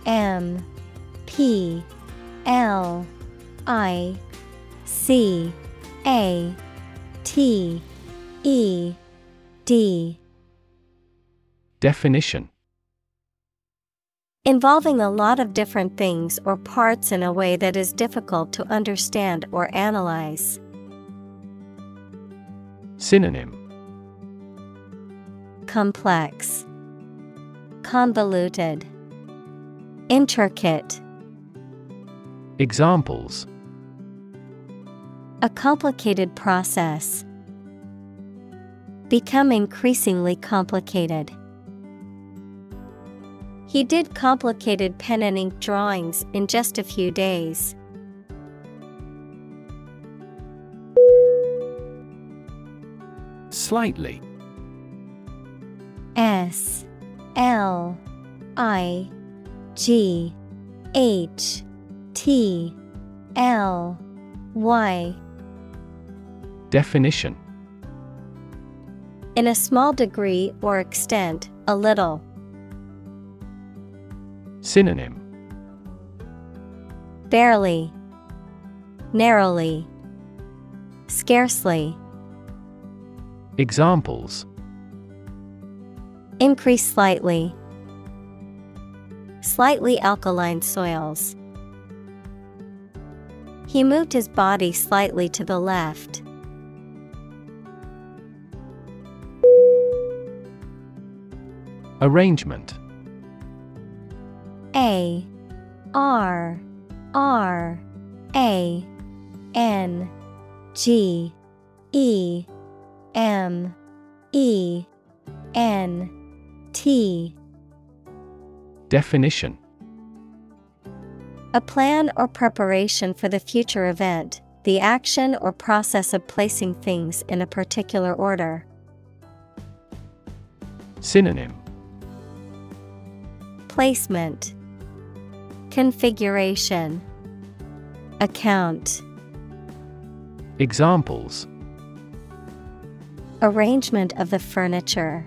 M P L I C A T E D. Definition. Involving a lot of different things or parts in a way that is difficult to understand or analyze. Synonym Complex, Convoluted, Intricate. Examples A complicated process. Become increasingly complicated. He did complicated pen and ink drawings in just a few days. Slightly S L I G H T L Y. Definition. In a small degree or extent, a little. Synonym. Barely, narrowly, scarcely. Examples Increase slightly. Slightly alkaline soils. He moved his body slightly to the left. Arrangement. A. R. R. A. N. G. E. M. E. N T. Definition. A plan or preparation for the future event, the action or process of placing things in a particular order. Synonym. Placement. Configuration. Account. Examples. Arrangement of the furniture.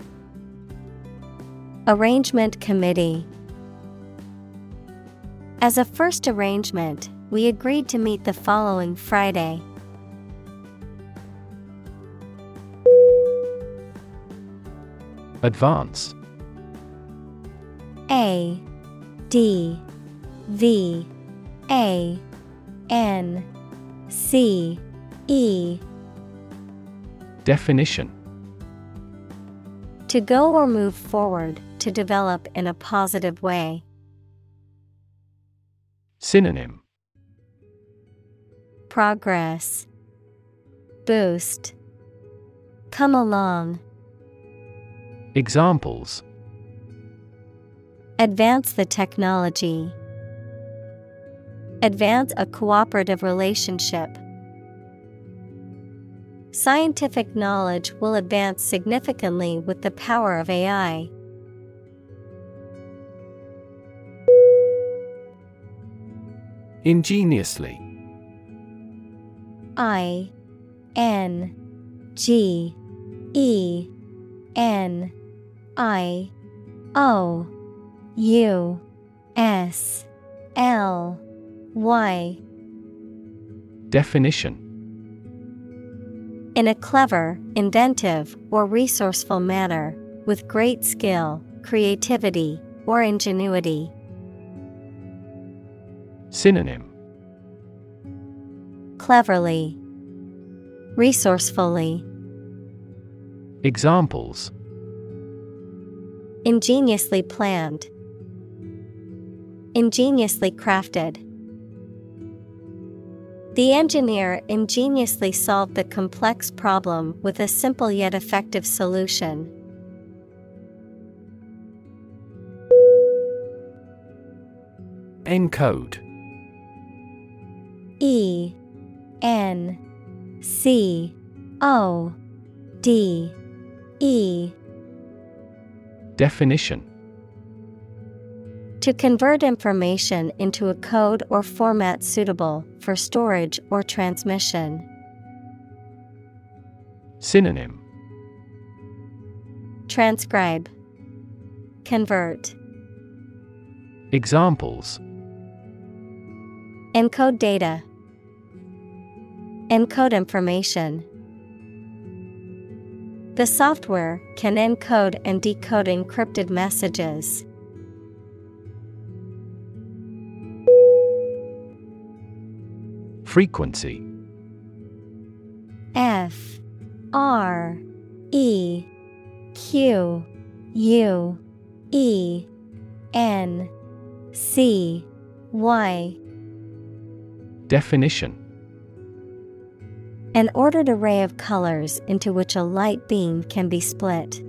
Arrangement Committee. As a first arrangement, we agreed to meet the following Friday. Advance A D V A N C E Definition To go or move forward, to develop in a positive way. Synonym Progress Boost Come along. Examples Advance the technology. Advance a cooperative relationship. Scientific knowledge will advance significantly with the power of AI. Ingeniously I N G E N I O U S L Y Definition In a clever, inventive, or resourceful manner, with great skill, creativity, or ingenuity. Synonym. Cleverly, resourcefully, Examples. Ingeniously planned, ingeniously crafted. The engineer ingeniously solved the complex problem with a simple yet effective solution. Encode E N C O D E. Definition. To convert information into a code or format suitable for storage or transmission. Synonym. Transcribe, Convert, Examples Encode data, Encode information. The software can encode and decode encrypted messages. Frequency. F. R. E. Q. U. E. N. C. Y Definition. An ordered array of colors into which a light beam can be split.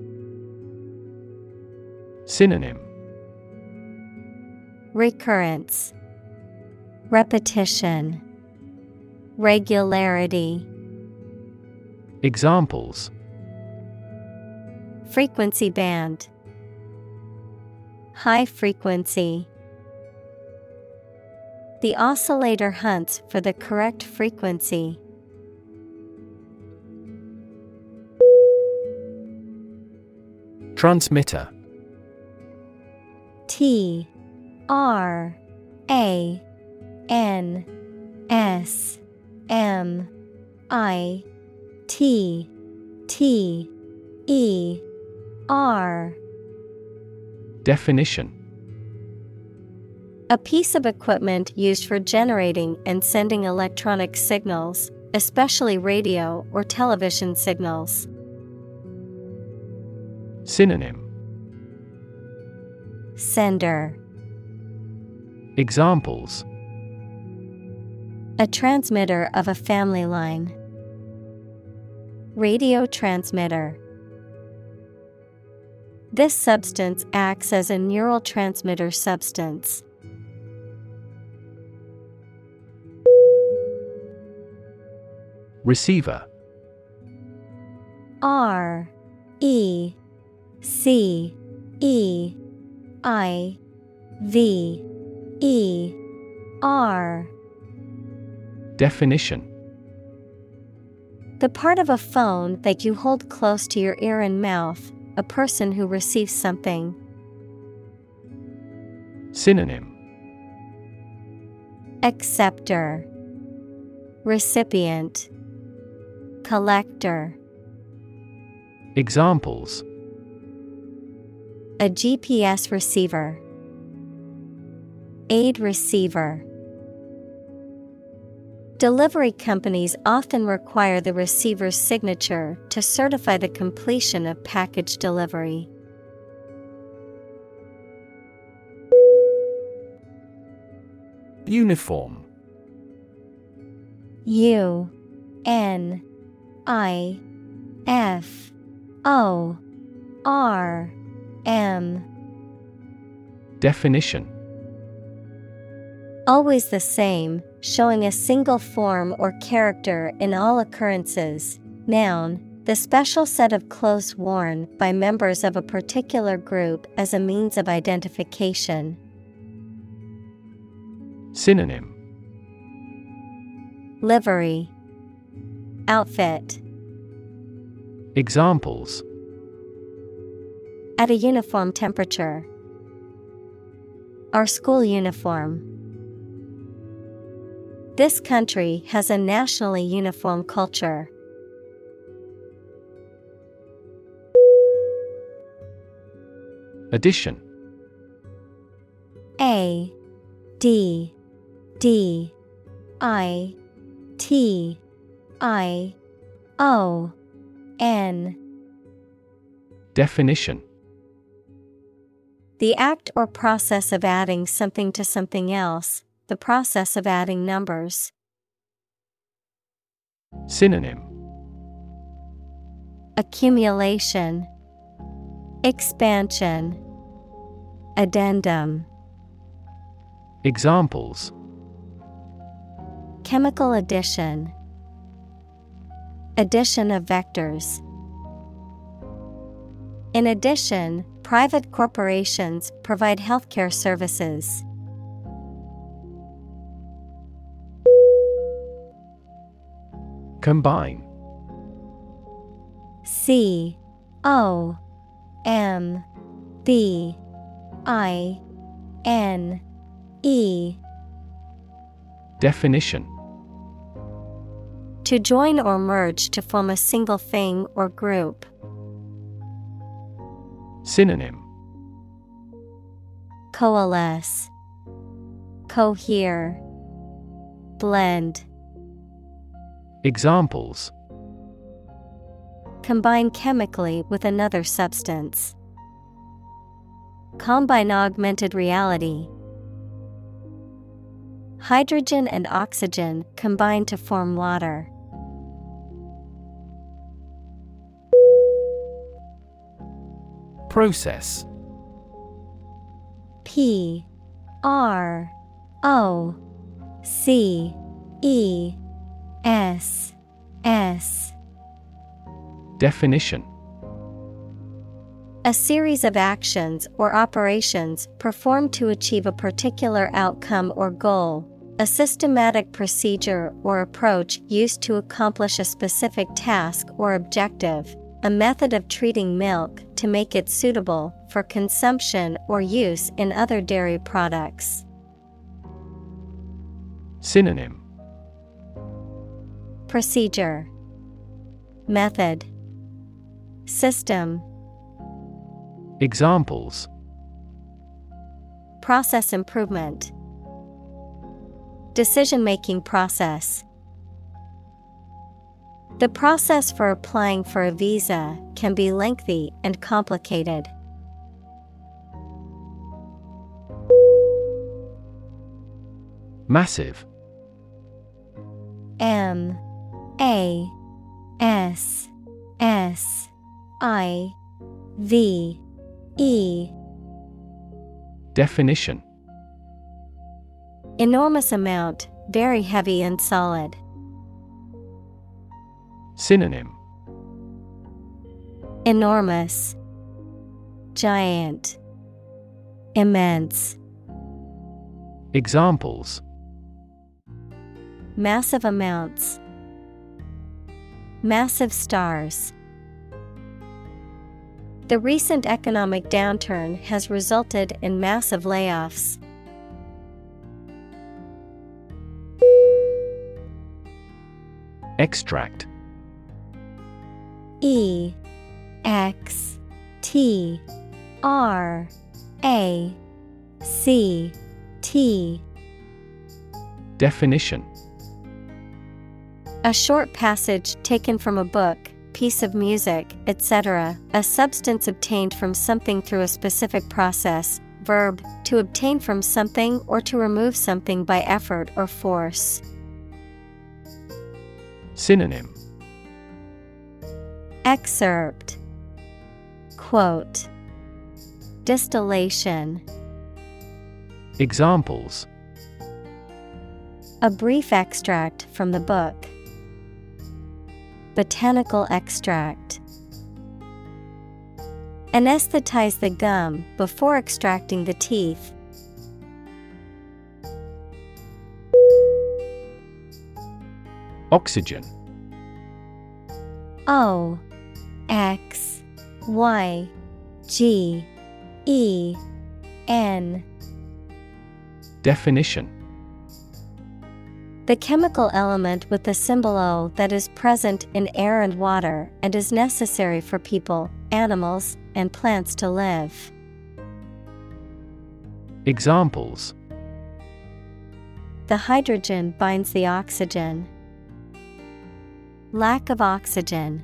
Synonym. Recurrence. Repetition. Regularity. Examples. Frequency band. High frequency The oscillator hunts for the correct frequency. Transmitter. T R A N S M I T T E R. Definition A piece of equipment used for generating and sending electronic signals, especially radio or television signals. Synonym Sender Examples A transmitter of a family line. Radio transmitter. This substance acts as a neural transmitter substance. Receiver. R E C E I V E R. Definition. The part of a phone that you hold close to your ear and mouth, a person who receives something. Synonym. Acceptor. Recipient Collector. Examples. A GPS receiver. Aid receiver. Delivery companies often require the receiver's signature to certify the completion of package delivery. Uniform. U N I F O R M Definition Always the same, showing a single form or character in all occurrences. Noun, the special set of clothes worn by members of a particular group as a means of identification. Synonym Livery Outfit Examples At a uniform temperature. Our school uniform. This country has a nationally uniform culture. Addition A D D I T I O N. Definition. The act or process of adding something to something else, the process of adding numbers. Synonym. Accumulation. Expansion. Addendum. Examples. Chemical addition Addition of vectors. In addition, private corporations provide healthcare services. Combine C O M B I N E Definition To join or merge to form a single thing or group. Synonym Coalesce, Cohere, Blend. Examples Combine chemically with another substance. Combine augmented reality. Hydrogen and oxygen combine to form water. Process P R O C E S S Definition A series of actions or operations performed to achieve a particular outcome or goal. A systematic procedure or approach used to accomplish a specific task or objective. A method of treating milk to make it suitable for consumption or use in other dairy products. Synonym. Procedure. Method. System. Examples. Process improvement. Decision making process the process for applying for a visa can be lengthy and complicated. Massive M A S S I V E Definition Enormous amount, very heavy and solid. Synonym Enormous, Giant, Immense. Examples Massive amounts, Massive stars. The recent economic downturn has resulted in massive layoffs. Extract E X T R A C T Definition A short passage taken from a book, piece of music, etc., a substance obtained from something through a specific process. Verb, to obtain from something or to remove something by effort or force. Synonym Excerpt Quote Distillation Examples A brief extract from the book. Botanical extract. Anesthetize the gum before extracting the teeth. Oxygen O X Y G E N Definition The chemical element with the symbol O that is present in air and water and is necessary for people, animals, and plants to live. Examples The hydrogen binds the oxygen. Lack of oxygen.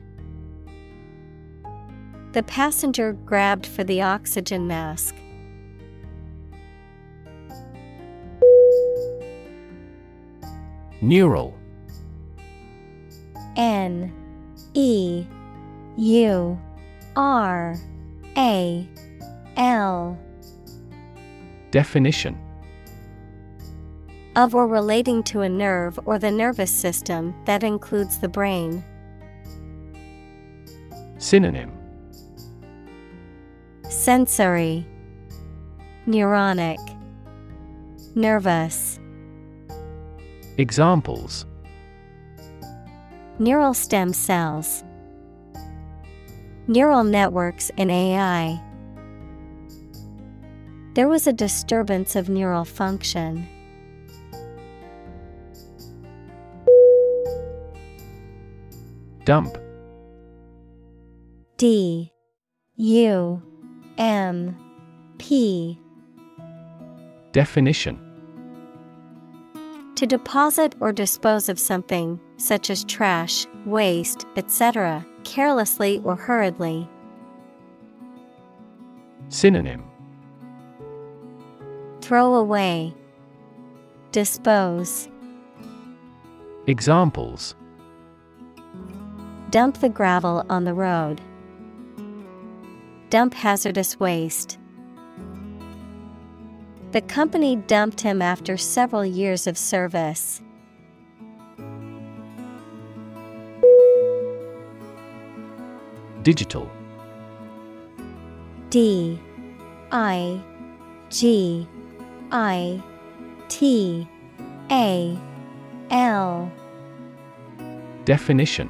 The passenger grabbed for the oxygen mask. Neural N E U R A L Definition of or relating to a nerve or the nervous system that includes the brain. Synonym Sensory Neuronic Nervous. Examples. Neural stem cells. Neural networks in AI There was a disturbance of neural function. Dump. D. U M P. Definition. To deposit or dispose of something, such as trash, waste, etc., carelessly or hurriedly. Synonym. Throw away, dispose, Examples. Dump the gravel on the road, dump hazardous waste. The company dumped him after several years of service. Digital D I G I T A L Definition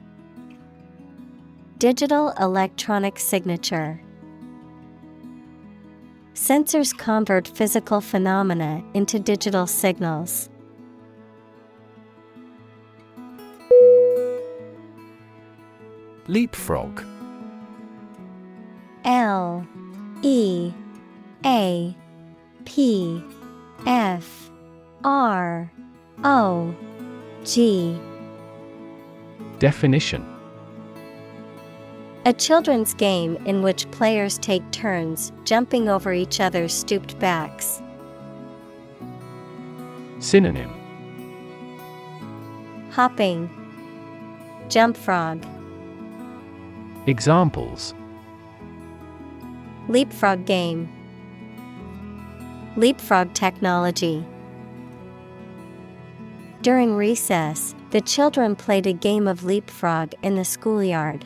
Digital electronic signature. Sensors convert physical phenomena into digital signals. Leapfrog L E A P F R O G Definition A children's game in which players take turns jumping over each other's stooped backs. Synonym Hopping, Jump frog, Examples Leapfrog game, Leapfrog technology. During recess, the children played a game of leapfrog in the schoolyard.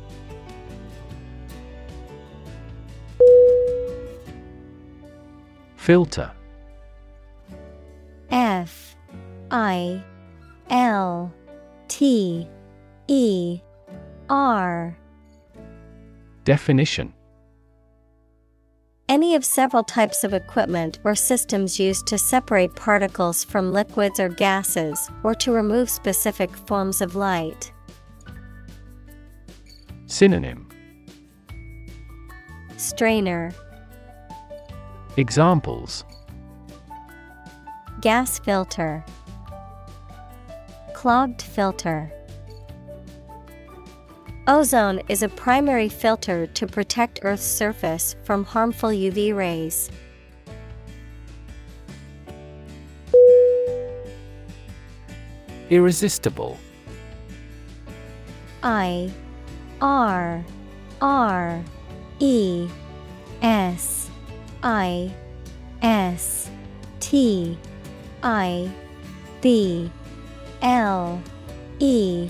Filter. F I L T E R. Definition. Any of several types of equipment or systems used to separate particles from liquids or gases or to remove specific forms of light. Synonym. Strainer, Examples Gas filter, Clogged filter. Ozone is a primary filter to protect Earth's surface from harmful UV rays. Irresistible I R R E S I S T I B L E.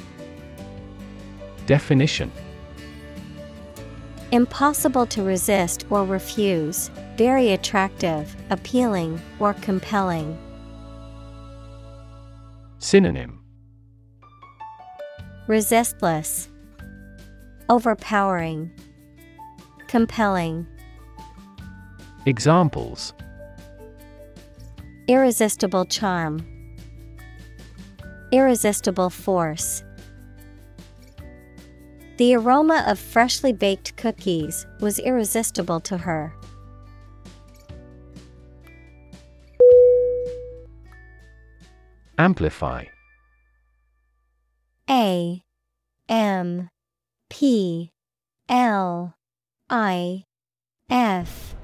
Definition. Impossible to resist or refuse, very attractive, appealing, or compelling. Synonym. Resistless, Overpowering, Compelling. Examples Irresistible charm, Irresistible force. The aroma of freshly baked cookies was irresistible to her. Amplify A M P L I F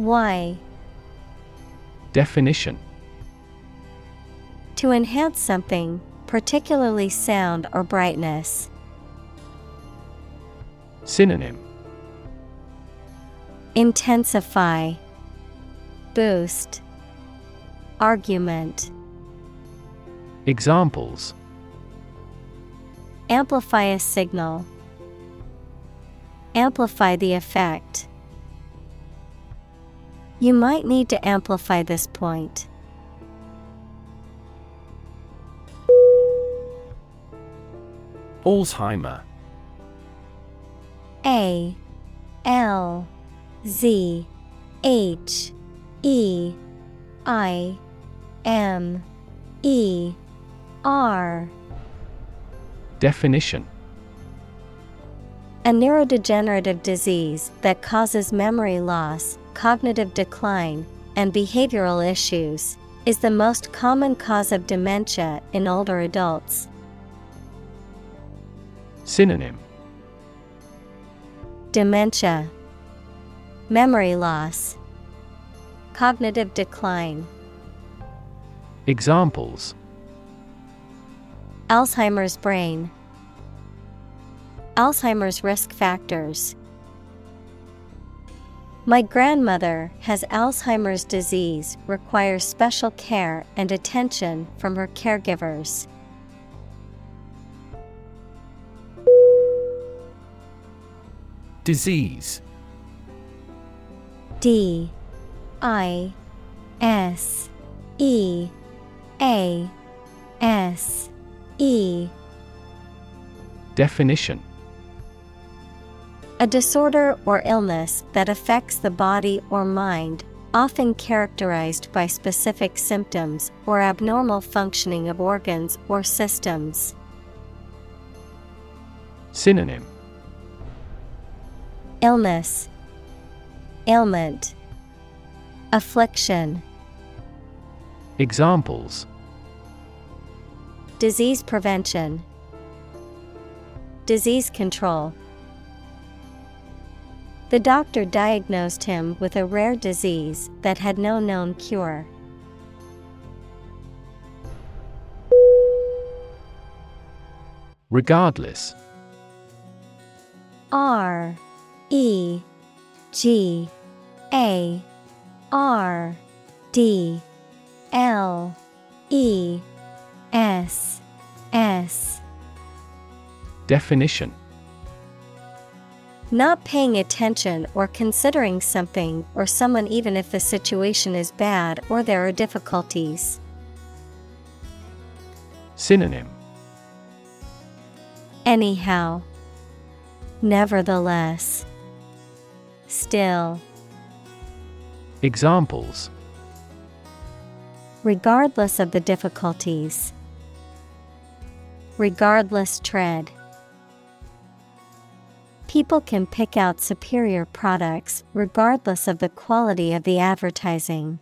Y Definition To enhance something, particularly sound or brightness. Synonym Intensify, Boost, Argument. Examples Amplify a signal. Amplify the effect. You might need to amplify this point. Alzheimer A L Z H E I M E R. Definition A neurodegenerative disease that causes memory loss, cognitive decline, and behavioral issues, is the most common cause of dementia in older adults. Synonym Dementia, Memory loss, Cognitive decline. Examples Alzheimer's brain, Alzheimer's risk factors. My grandmother has Alzheimer's disease, requires special care and attention from her caregivers. Disease. D I S E A S E. Definition A disorder or illness that affects the body or mind, often characterized by specific symptoms or abnormal functioning of organs or systems. Synonym Illness, Ailment, Affliction. Examples Disease prevention, Disease control. The doctor diagnosed him with a rare disease that had no known cure. Regardless. R E G A R D L E S S. Definition Not paying attention or considering something or someone even if the situation is bad or there are difficulties. Synonym Anyhow. Nevertheless. Still. Examples Regardless of the difficulties. Regardless tread. People can pick out superior products regardless of the quality of the advertising.